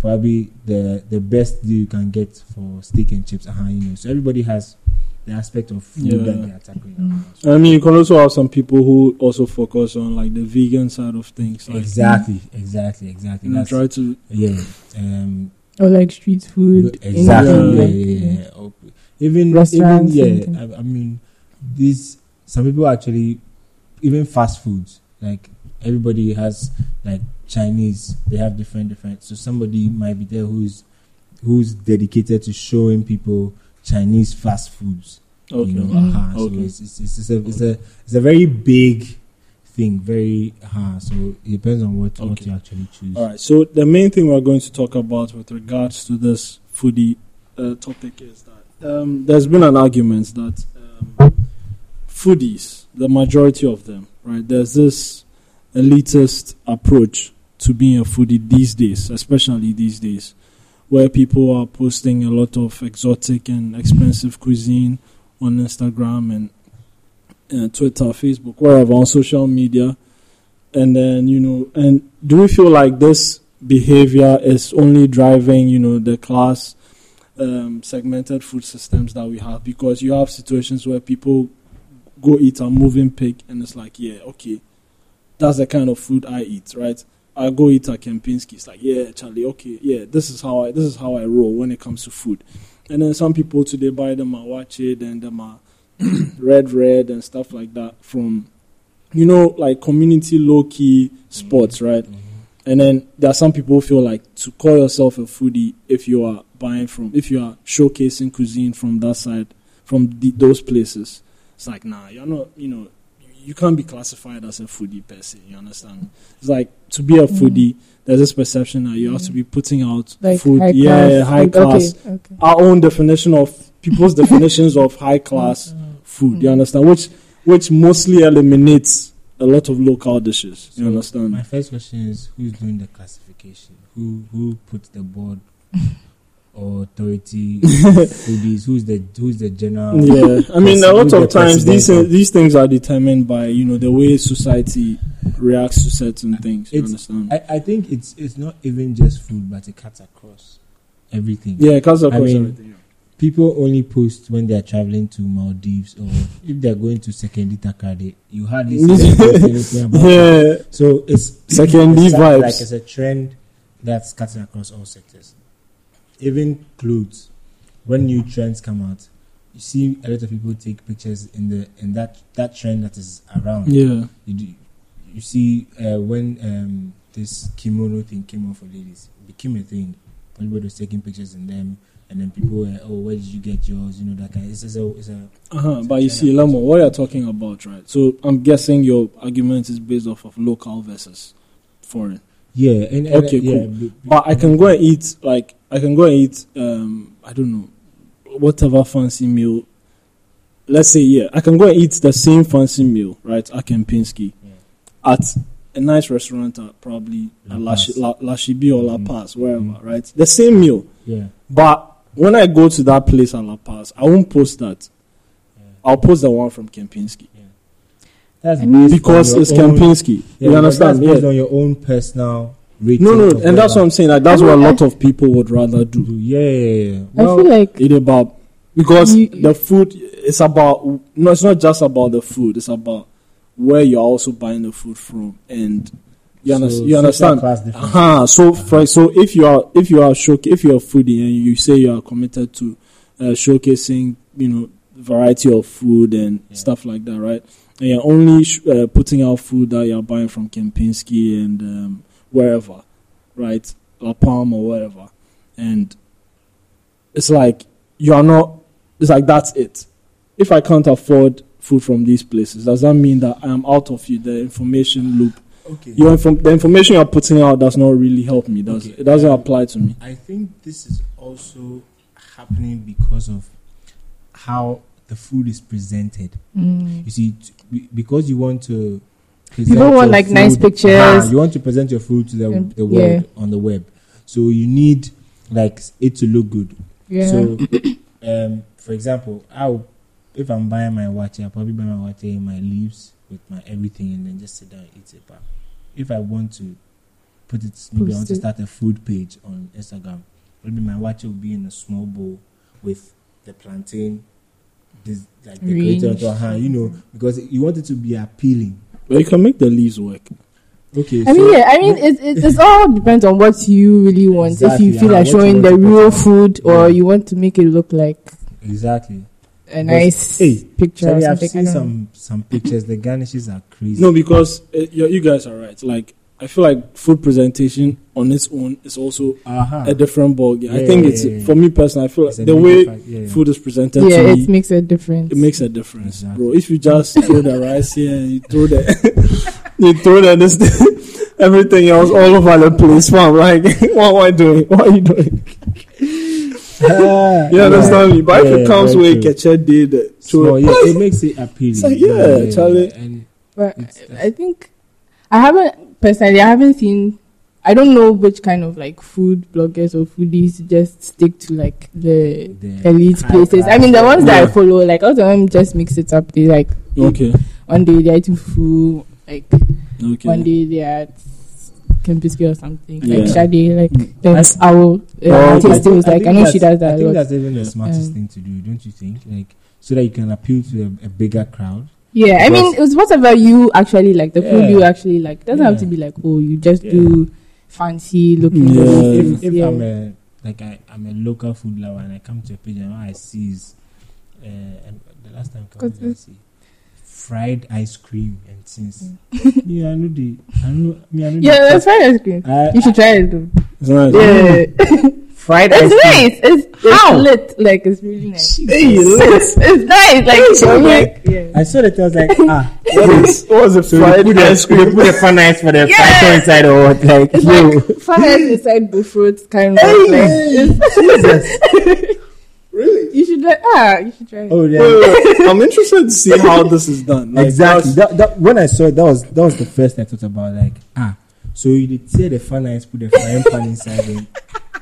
Probably the the best deal you can get for steak and chips. Uh-huh, you know. So everybody has the aspect of food Yeah. that they are tackling. Mm. I mean, you can also have some people who also focus on like the vegan side of things. Like, Exactly, exactly, exactly. You know, That's, try to yeah, um, Or like street food. exactly. Yeah. Yeah, yeah, yeah. Even, even Restaurants yeah. I, I mean, these some people actually even fast foods. Like everybody has like Chinese. They have different different. So somebody might be there who's who's dedicated to showing people Chinese fast foods. Okay. You know, Mm. uh-huh. So Okay. it's, it's, it's, a it's a it's a very big thing. Very uh So it depends on what what you actually choose. All right. So the main thing we're going to talk about with regards to this foodie uh, topic is that um, there's been an argument that um, foodies, the majority of them, right? There's this elitist approach to being a foodie these days, especially these days, where people are posting a lot of exotic and expensive cuisine on Instagram and uh, Twitter, Facebook, wherever on social media. And then you know and do we feel like this behavior is only driving you know the class um, segmented food systems that we have? Because you have situations where people go eat a Mövenpick and it's like yeah okay that's the kind of food i eat right i go eat at kempinski it's like yeah charlie okay yeah this is how i this is how i roll when it comes to food and then some people today buy them a waakye it and them a red red and stuff like that from you know, like community low key spots, right? Mhm. And then there are some people who feel like to call yourself a foodie if you are buying from, if you are showcasing cuisine from that side, from the, those places. It's like, nah, you're not, you know, you can't be classified as a foodie per se. You understand? It's like to be a Mm. foodie, there's this perception that you have to be putting out Like food, high yeah, class. high food. class. Okay, okay. Our own definition of people's definitions of high class food. You Mm. understand? Which which mostly eliminates a lot of local dishes. You understand? My first question is who's doing the classification? Who who puts the board or authority foodies? Who's the who's the general? yeah, I mean, a Who's lot the of times these of- these things are determined by you know the way society reacts to certain things. You understand? I, I think it's it's not even just food, but it cuts across everything. yeah, because of I course mean, everything. People only post when they're traveling to Maldives or if they're going to Sekondi-Takoradi. You hardly see them about it. Yeah, So it's Sekondi vibes. Like it's a trend that's cutting across all sectors. Even clothes. When new trends come out, you see a lot of people take pictures in the in that that trend that is around. yeah, You do, you see uh, when um, this kimono thing came out for ladies, it became a thing. Everybody was taking pictures in them, and then people were, oh, where did you get yours? You know that kind. It's, it's a it's a uh-huh. But you see, Lemo, what you're talking about, right? So I'm guessing your argument is based off of local versus foreign. yeah. And, and Okay, yeah, cool. b- But I can go and eat like I can go and eat um I don't know whatever fancy meal. Let's say yeah, I can go and eat the same fancy meal right at Kempinski Yeah. at a nice restaurant at probably La at La, Paz. La, La Chibi or La Mhm. Paz wherever Mhm. right the same meal. yeah. But when I go to that place at La Paz, I won't post that. yeah. I'll post the one from Kempinski That's I mean- based because it's own- Kempinski. Yeah, you understand? That's based Yeah. on your own personal rating. No, no, of and that's what I'm saying. Like that's I what a mean, lot of people would rather do. Yeah, yeah, yeah. I feel like It about because You- the food it's about no, it's not just about the food. It's about where you're also buying the food from, and you, under- So, you social understand. class difference. Uh-huh. So, for, so if you are if you are show, if you're a foodie and you say you are committed to uh, showcasing, you know, variety of food and Yeah. stuff like that, right? And you're only sh- uh, putting out food that you're buying from Kempinski and um, wherever, right? La Palm or wherever, and it's like you are not. It's like that's it. If I can't afford food from these places, does that mean that I am out of you, the information loop? Okay. Your inform- the information you're putting out does not really help me. Does Okay. it doesn't apply to me? I think this is also happening because of how the food is presented. Mm. You see, t- because you want to. People want like nice pictures. Ah, you want to present your food to the, Mm, the yeah. world on the web, so you need like it to look good. Yeah. So, um, for example, I'll if I'm buying my waakye, I'll probably buy my waakye in my leaves with my everything, and then just sit down and eat it. But if I want to put it, maybe I Post want to start a food page on Instagram. Maybe my waakye will be in a small bowl with the plantain, this like decorated a hand, you know, because you want it to be appealing. But you can make the leaves work. Okay, I mean, yeah, I mean, it, it, it's all depends on what you really want. Exactly, if you feel like showing the real present. food, or Yeah. you want to make it look like exactly. a nice hey, picture or Sorry, I've seen some some pictures. The garnishes are crazy. No, because uh, you, you guys are right. Like I feel like food presentation on its own is also uh-huh. a different ballgame. I think yeah, it's yeah, yeah. for me personally. I feel It's a the way yeah, yeah. food is presented Yeah, to it me, makes a difference. it makes a difference, Exactly. bro. If you just throw the rice here and you throw the you throw the this everything else all over the place, fam. Like what am I doing? What are you doing? You understand me? But if it comes very with true. ketchup, did So yeah, it makes it appealing. It's like, yeah, Charlie. And But I think I haven't personally. I haven't seen. I don't know which kind of like food bloggers or foodies just stick to like the the elite places. I mean, the ones that I follow, like all of them just mix it up. They like Okay, one day they're eating food, like okay. one day they're at Kempinski or something, Yeah. like Shade, like Mm. then I- I Oh, uh, it. was like I know she does that I think that's even the smartest Um, thing to do, don't you think? Like so that you can appeal to a, a bigger crowd. Yeah, I mean, it's whatever you actually like. The food Yeah. you actually like doesn't have to be like, oh, you just Yeah. do fancy looking. Yeah. If, if yeah. I'm a like I, I'm a local food lover and I come to a page and all I see is uh, and the last time I come I see fried ice cream and things. Mm. yeah, I know the I know me I know yeah, that's fried ice cream. I, You should try it. Though. Yeah, fried ice it's cream. nice. It's, it's How? lit. Like it's really nice. Hey, let's- it's nice. Like Hey, so, so like yeah. I saw that I was like, ah, What is what was it? so fried put, ice the, they put the FanIce for the Yeah. fried inside or what? Like, It's yo. like FanIce inside bofrot kind of. Like, it's- Really? you should like ah, you should try it. oh yeah. Wait, wait, wait. I'm interested to see how this is done. Like, exactly. that's- That, that, when I saw it, that was that was the first I thought about. Like, ah, so you did tear the FanIce, put the frying pan inside it.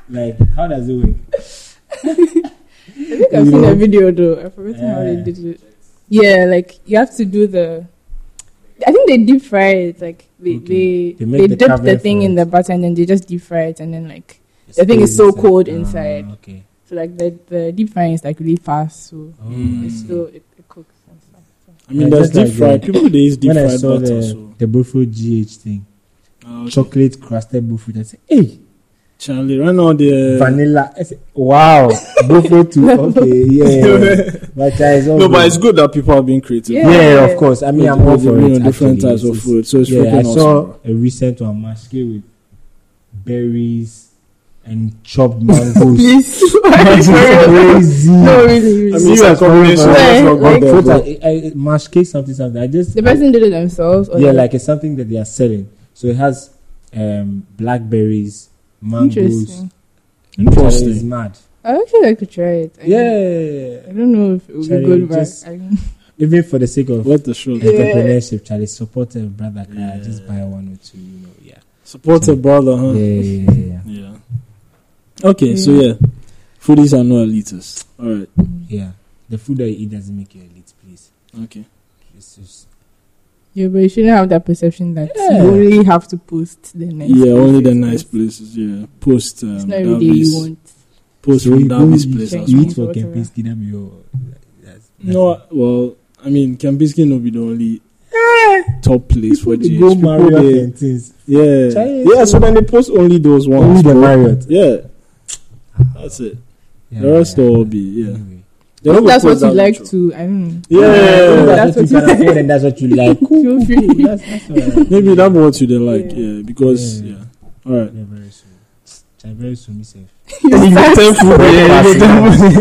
Like, how does it work? I think I've You seen know? a video though. I've forgotten how they Yeah. did it. Yeah, like you have to do the. I think they deep fry it. Like they Okay. they, They make they, the dip the thing in the butter and then they just deep fry it and then like It The thing is so inside. cold Ah, inside. okay. so like the the deep frying is like really fast. So Mm. I it's still it, it cooks and stuff. So. I mean, Yeah, there's just like deep fried. the- People they use deep fried saw butter. the so. the buffalo GH thing, Ah, okay. chocolate crusted buffalo, I said, hey, Charlie, right now the vanilla. Wow, buffalo too. Okay, yeah. But uh, it's all no, but it's good that people are being creative. Yeah. yeah, of course. I mean, I'm all for it. different actually. types of food, so it's yeah, freaking I awesome. saw a recent one masque with berries and chopped mangoes. Please, That's crazy. no, really, really. I mean, Serious it's a combination. problem. That's not Like- good, So bro. it's like, I, I, masque something something. I just the person did it themselves. Or yeah, like it's something that they are selling. So it has um blackberries, mangoes. interesting. It's Interesting. mad. I actually like to try it. I Yeah. I don't know if it would Charlie, be good, but just- I, Even for the sake of What the show? Yeah. entrepreneurship, Charlie, support a brother. Can I just buy one or two? You know, yeah. Support a brother, huh? Yeah, yeah, yeah, yeah. Yeah. Okay, so Yeah. yeah, foodies are not elitists. All right. Yeah. The food that you eat doesn't make you elite, please. Okay. It's just yeah, but you shouldn't have that perception that Yeah. you only have to post the nice. yeah, only the nice places. Yeah, post um, It's not every day you Davies, want. post So from you go Davies eat- place. check you well. eat for Whatever. Kempinski, that be your. That's, that's No, well, I mean, Kempinski will be the only top place for They GH. go People, Marriott they- and things. yeah, Chinese yeah. So food. then they post only those ones. Only the. Marriott. Yeah, that's it. Yeah, the rest yeah, will yeah. be yeah. Anyway. They don't That's what you like much. to. I don't know. Yeah, If that's that's what you can afford and that's what you like. Cool. Feel free. That's, that's all right. Maybe that's what you they like. Yeah. Yeah, because Yeah. yeah. All right. Yeah, very soon. Chai, very soon, myself. You get ten food, yeah, you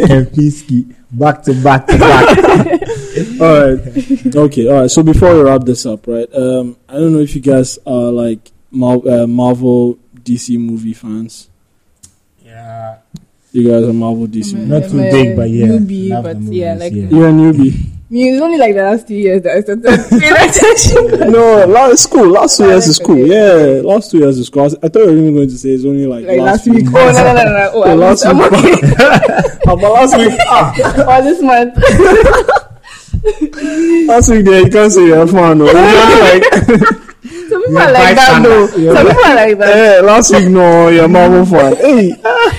ten food. back to back to back. all right. Okay. All right. So before we wrap this up, right? Um, I don't know if you guys are like Mar- uh, Marvel DC movie fans. yeah, You guys are Marvel DC. I'm not I'm too big, but yeah, newbie, love but the yeah, like- yeah. You're a newbie. I mean, it's only like the last two years that I started paying attention. no, last school. Last two years is cool. Yeah, last two years is cool. I, thought you were even going to say it's only like, like last week. Oh no no no no! Oh, Yeah, last I'm week. okay. How about last week? Ah, or this month. last week there you can't say you're a fan. No. You're like, Some people You're like that though. You're Some people are like that. eh, last week no, you're a Marvel fan. Hey,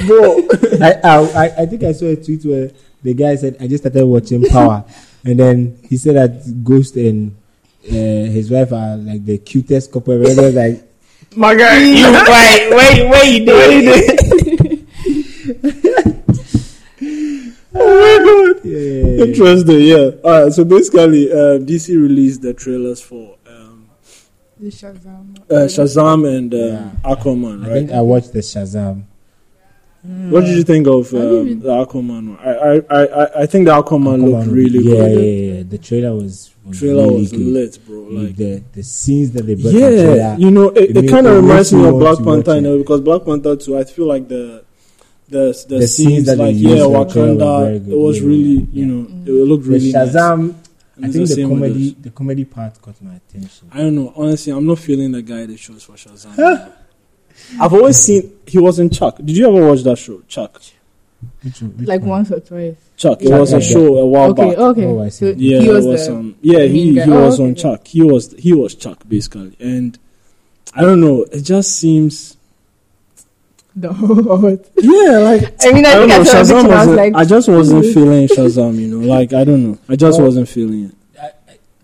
bro. I, I I- I think I saw a tweet where the guy said I just started watching Power, and then he said that Ghost and uh, his wife are like the cutest couple. ever. And I was like, My guy, you wait, wait, wait, wait, Oh my god. yeah. Interesting, yeah. All right, so basically, uh, DC released the trailers for The Shazam. uh, Shazam and um, Yeah. Aquaman, I right? think I watched the Shazam. What did you think of I um, the Aquaman one? I, I, I, I- I think the Aquaman, looked Aquaman, really yeah, good. Yeah, yeah, yeah. The trailer was, The was trailer really was good. lit, bro. Like, the the scenes that they brought in the yeah, trailer. you know, it, it it kind of reminds me of Black Panther, you know, because Black Panther too. I feel like the the the, The scenes scenes, that they like used yeah, in the Wakanda, very good. it was Yeah, really, yeah, you yeah. know, it looked the really nice. Shazam. And I think the same with comedy the comedy part caught my attention. I don't know. Honestly, I'm not feeling the guy that shows for Shazam. I've always seen he was in Chuck. Did you ever watch that show, Chuck? Which, which Like one? once or twice. Chuck. It Chuck, was a yeah. show a while Okay, back. okay. Oh, I see. So Yeah, he was, was the, um, yeah, he he Oh, was okay, on okay. Chuck. He was he was Chuck basically, and I don't know. It just seems the whole. yeah, like I mean, I, I think know. I saw a Shazam picture. I was wasn't, like, I just wasn't feeling Shazam. You know, like I don't know. I just Oh. wasn't feeling it. I,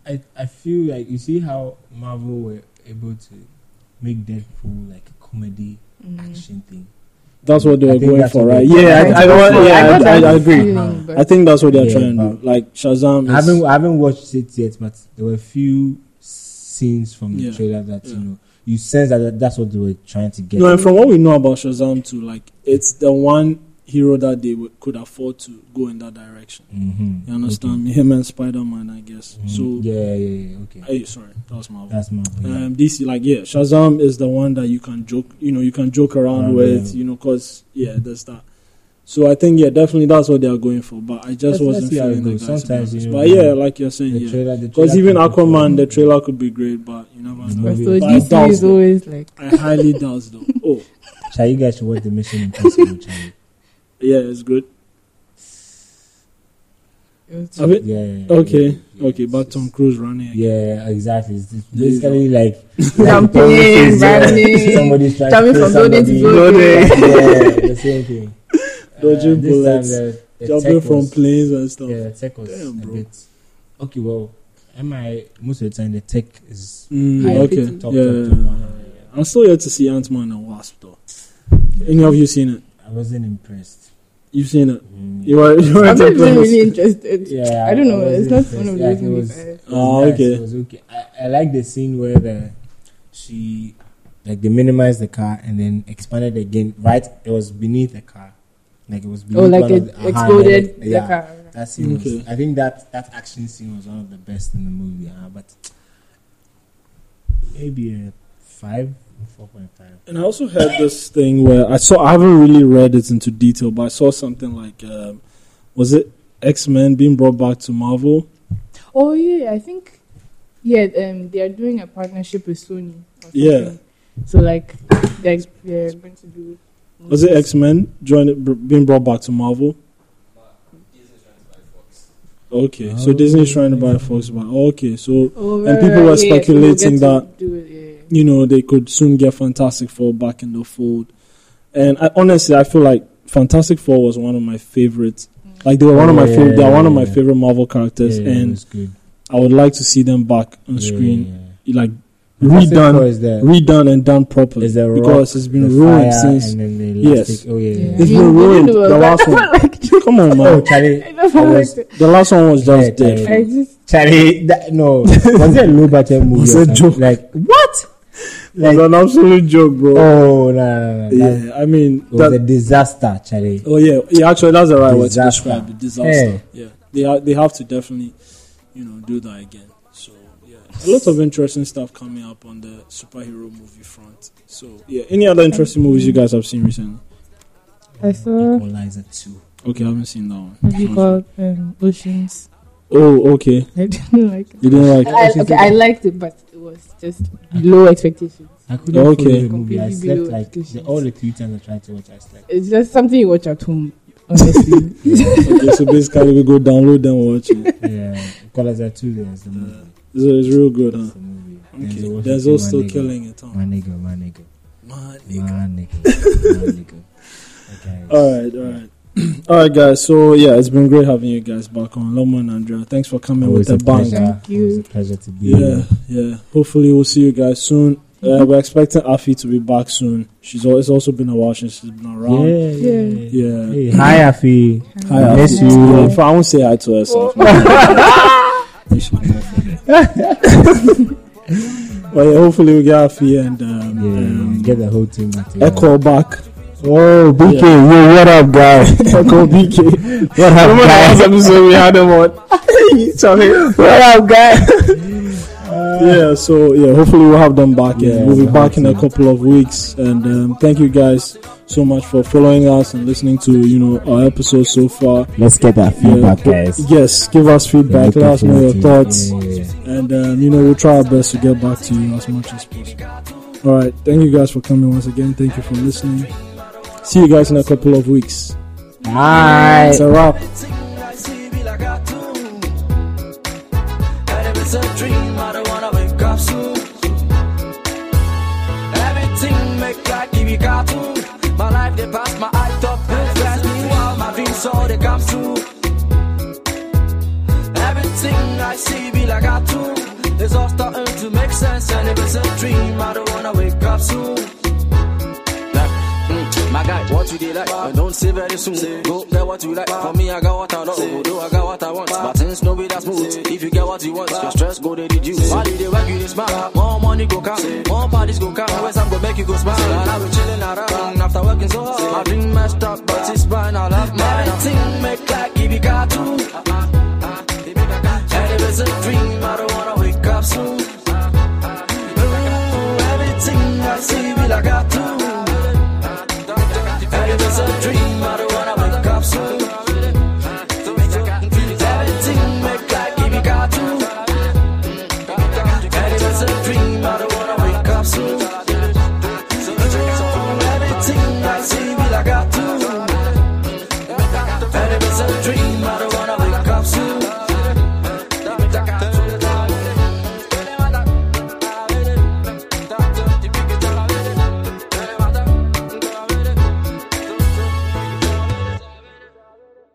I, I- I feel like you see how Marvel were able to make Deadpool like a comedy Mm. action thing. That's what they I were going for, right? Yeah, I, I, I yeah, I, that I, I agree. feeling. I think that's what they're Yeah, trying to do. Like Shazam. I haven't I haven't watched it yet, but there were a few scenes from the Yeah. trailer that Yeah. you know you sense that that's what they were trying to get. no, and from what we know about Shazam too, like it's the one hero that they could afford to go in that direction. mm-hmm. You understand me? Him and Spider Man, I guess. So, yeah, yeah, yeah. Okay, hey, sorry, that was Marvel. that's Marvel. yeah. Um, DC, like, yeah, Shazam is the one that you can joke, you know, you can joke around Around, with, yeah. you know, cause yeah, there's that. So I think yeah, definitely that's what they are going for. But I just Let's- let's wasn't how feeling the guys. Sometimes, you know, but yeah, like you're saying, the yeah, because even Aquaman, the trailer could be great, but you never The know. But movie. so But I DC is always like. I highly doubt though. Oh, Shall you guys should watch the Mission Impossible? Charlie? yeah, it's good. it was- Yeah, yeah, yeah, Okay, yeah, yeah, okay, but Tom Cruise running. again. Yeah, exactly. It's just There you basically like Jumping, like running, somebody's trying jumping to kill from building to somebody. building. Yeah, the same thing. Dodging uh, this time bullets, the, the Jumping tech from was- planes and stuff. Yeah, the tech was Damn, a bro. bit. Okay, well, MI most of the time the tech is Mm, High okay, pity. top, yeah. top, yeah, top. yeah. Yeah, yeah, yeah. I'm still yet to see Ant Man and Wasp though. Any of you seen it? I wasn't impressed. You've seen it. Mm. You were. You were I'm not even really interested. Yeah, I don't know. wasn't It's not one of those movies. I- it was nice, okay. It was okay. I, I like the scene where the she like they minimized the car and then expanded again. Right, it was beneath the car, like it was beneath Oh, like one of it the, uh-huh, exploded the yeah, car. That scene Okay. was. I think that that action scene was one of the best in the movie. Uh, but maybe a five, four point five. And I also heard this thing where I saw. I haven't really read it into detail, but I saw something like, um, was it X Men being brought back to Marvel? Oh yeah, I think yeah, um, they are doing a partnership with Sony. or Yeah. So like they're, they're going to do. Was it X Men joining br- being brought back to Marvel? Okay, so Oh. Disney's trying to buy Fox back. Okay, so Oh, And right, people were right, yeah, we'll speculating that- it, yeah. you know they could soon get Fantastic Four back in the fold. And I, honestly, I feel like Fantastic Four was one of my favorites. Like they were one of my Yeah, favorite. They are one of my favorite Marvel characters, Yeah, it and was good. I would like to see them back on Yeah, screen, yeah. like Fantastic Four redone, is the, redone and done properly. is the rock, because it's been ruined since. And then the Yes. Oh yeah. Yeah. yeah. It's I been ruined, the last one. Come on, Oh. Charlie, I never I liked was- it. The last one was Yeah, just dead. Charlie. Just Charlie, that, no, was it a low budget movie? Was or it something? joke? Like what? It's an absolute joke, bro. oh, no, no, no. Yeah, I mean, it was that, a disaster, Charlie. oh yeah, yeah. Actually, that's the right word to Disaster. describe it. Disaster. Yeah. Yeah, they ha- they have to definitely, you know, do that again. So yeah, a lot of interesting stuff coming up on the superhero movie front. So yeah, any other interesting movies you guys have seen recently? I saw Equalizer 2. Okay, I haven't seen that one. movie called um, Oceans. Oh, okay. I didn't like it. You didn't like? I, okay, I liked it, but it was just below expectations. I couldn't Okay. the movie. I slept like the, expectations. all the three times I tried to watch, I slept. It's just something you watch at home, honestly. okay, so basically we go download and watch it. yeah, Equalizer 2 there is the movie. So it's real good, huh? It's the movie. Okay, Washington, there's my also nigga. killing it, huh? My nigga, my nigga. My My nigga. nigga. my nigga. Okay. All right, all right. All right, guys. So yeah, it's been great having you guys back on. Lomo and Andrea, thanks for coming Always with a the bang. pleasure. Thank you. Always a pleasure to be Yeah, here. yeah. Hopefully, we'll see you guys soon. Uh, we're expecting Afi to be back soon. She's al- it's also been a while since she's been around. Yeah, yeah. yeah. Yeah. Hey, hi, Afi. Hi, I miss Afi. you. I won't say hi to herself. You should go for it. well, yeah, hopefully we get Afi and um, Yeah, um, get the whole team back together. Echo back. Oh, BK, yo, what up, guy? Echo BK. what up, Remember the last episode we had him on? Sorry. what up, guy? yeah, so yeah, hopefully we'll have them back. Yeah, Yeah, we'll be back in a couple of weeks. And um, thank you guys so much for following us and listening to you know our episodes so far. Let's get that feedback, guys. Yes, give us feedback. Let us know your thoughts, Yeah, yeah, yeah. and um, you know we'll try our best to get back to you as much as possible. All right, thank you guys for coming once again. Thank you for listening. See you guys in a couple of weeks. Bye. It's a wrap. I see be like a cartoon. It's all starting to make sense. And if it's a dream, I don't wanna wake up soon. Mm, my guy, what you did like, but don't say very soon. Go get what you like. For me, I got what I love. Although I got what I want. But things no be that smooth. If you get what you want, your stress go they reduce. While you dey work, you dey smile. More money go come, more parties go come. Where's I'm gonna make you go smile. And I be chilling around after working so hard. My dream messed up, but it's fine. I love mine. Everything make like if you got to. A dream, I don't wanna wake up soon. Ooh, everything I see I do. And if it's a dream, I don't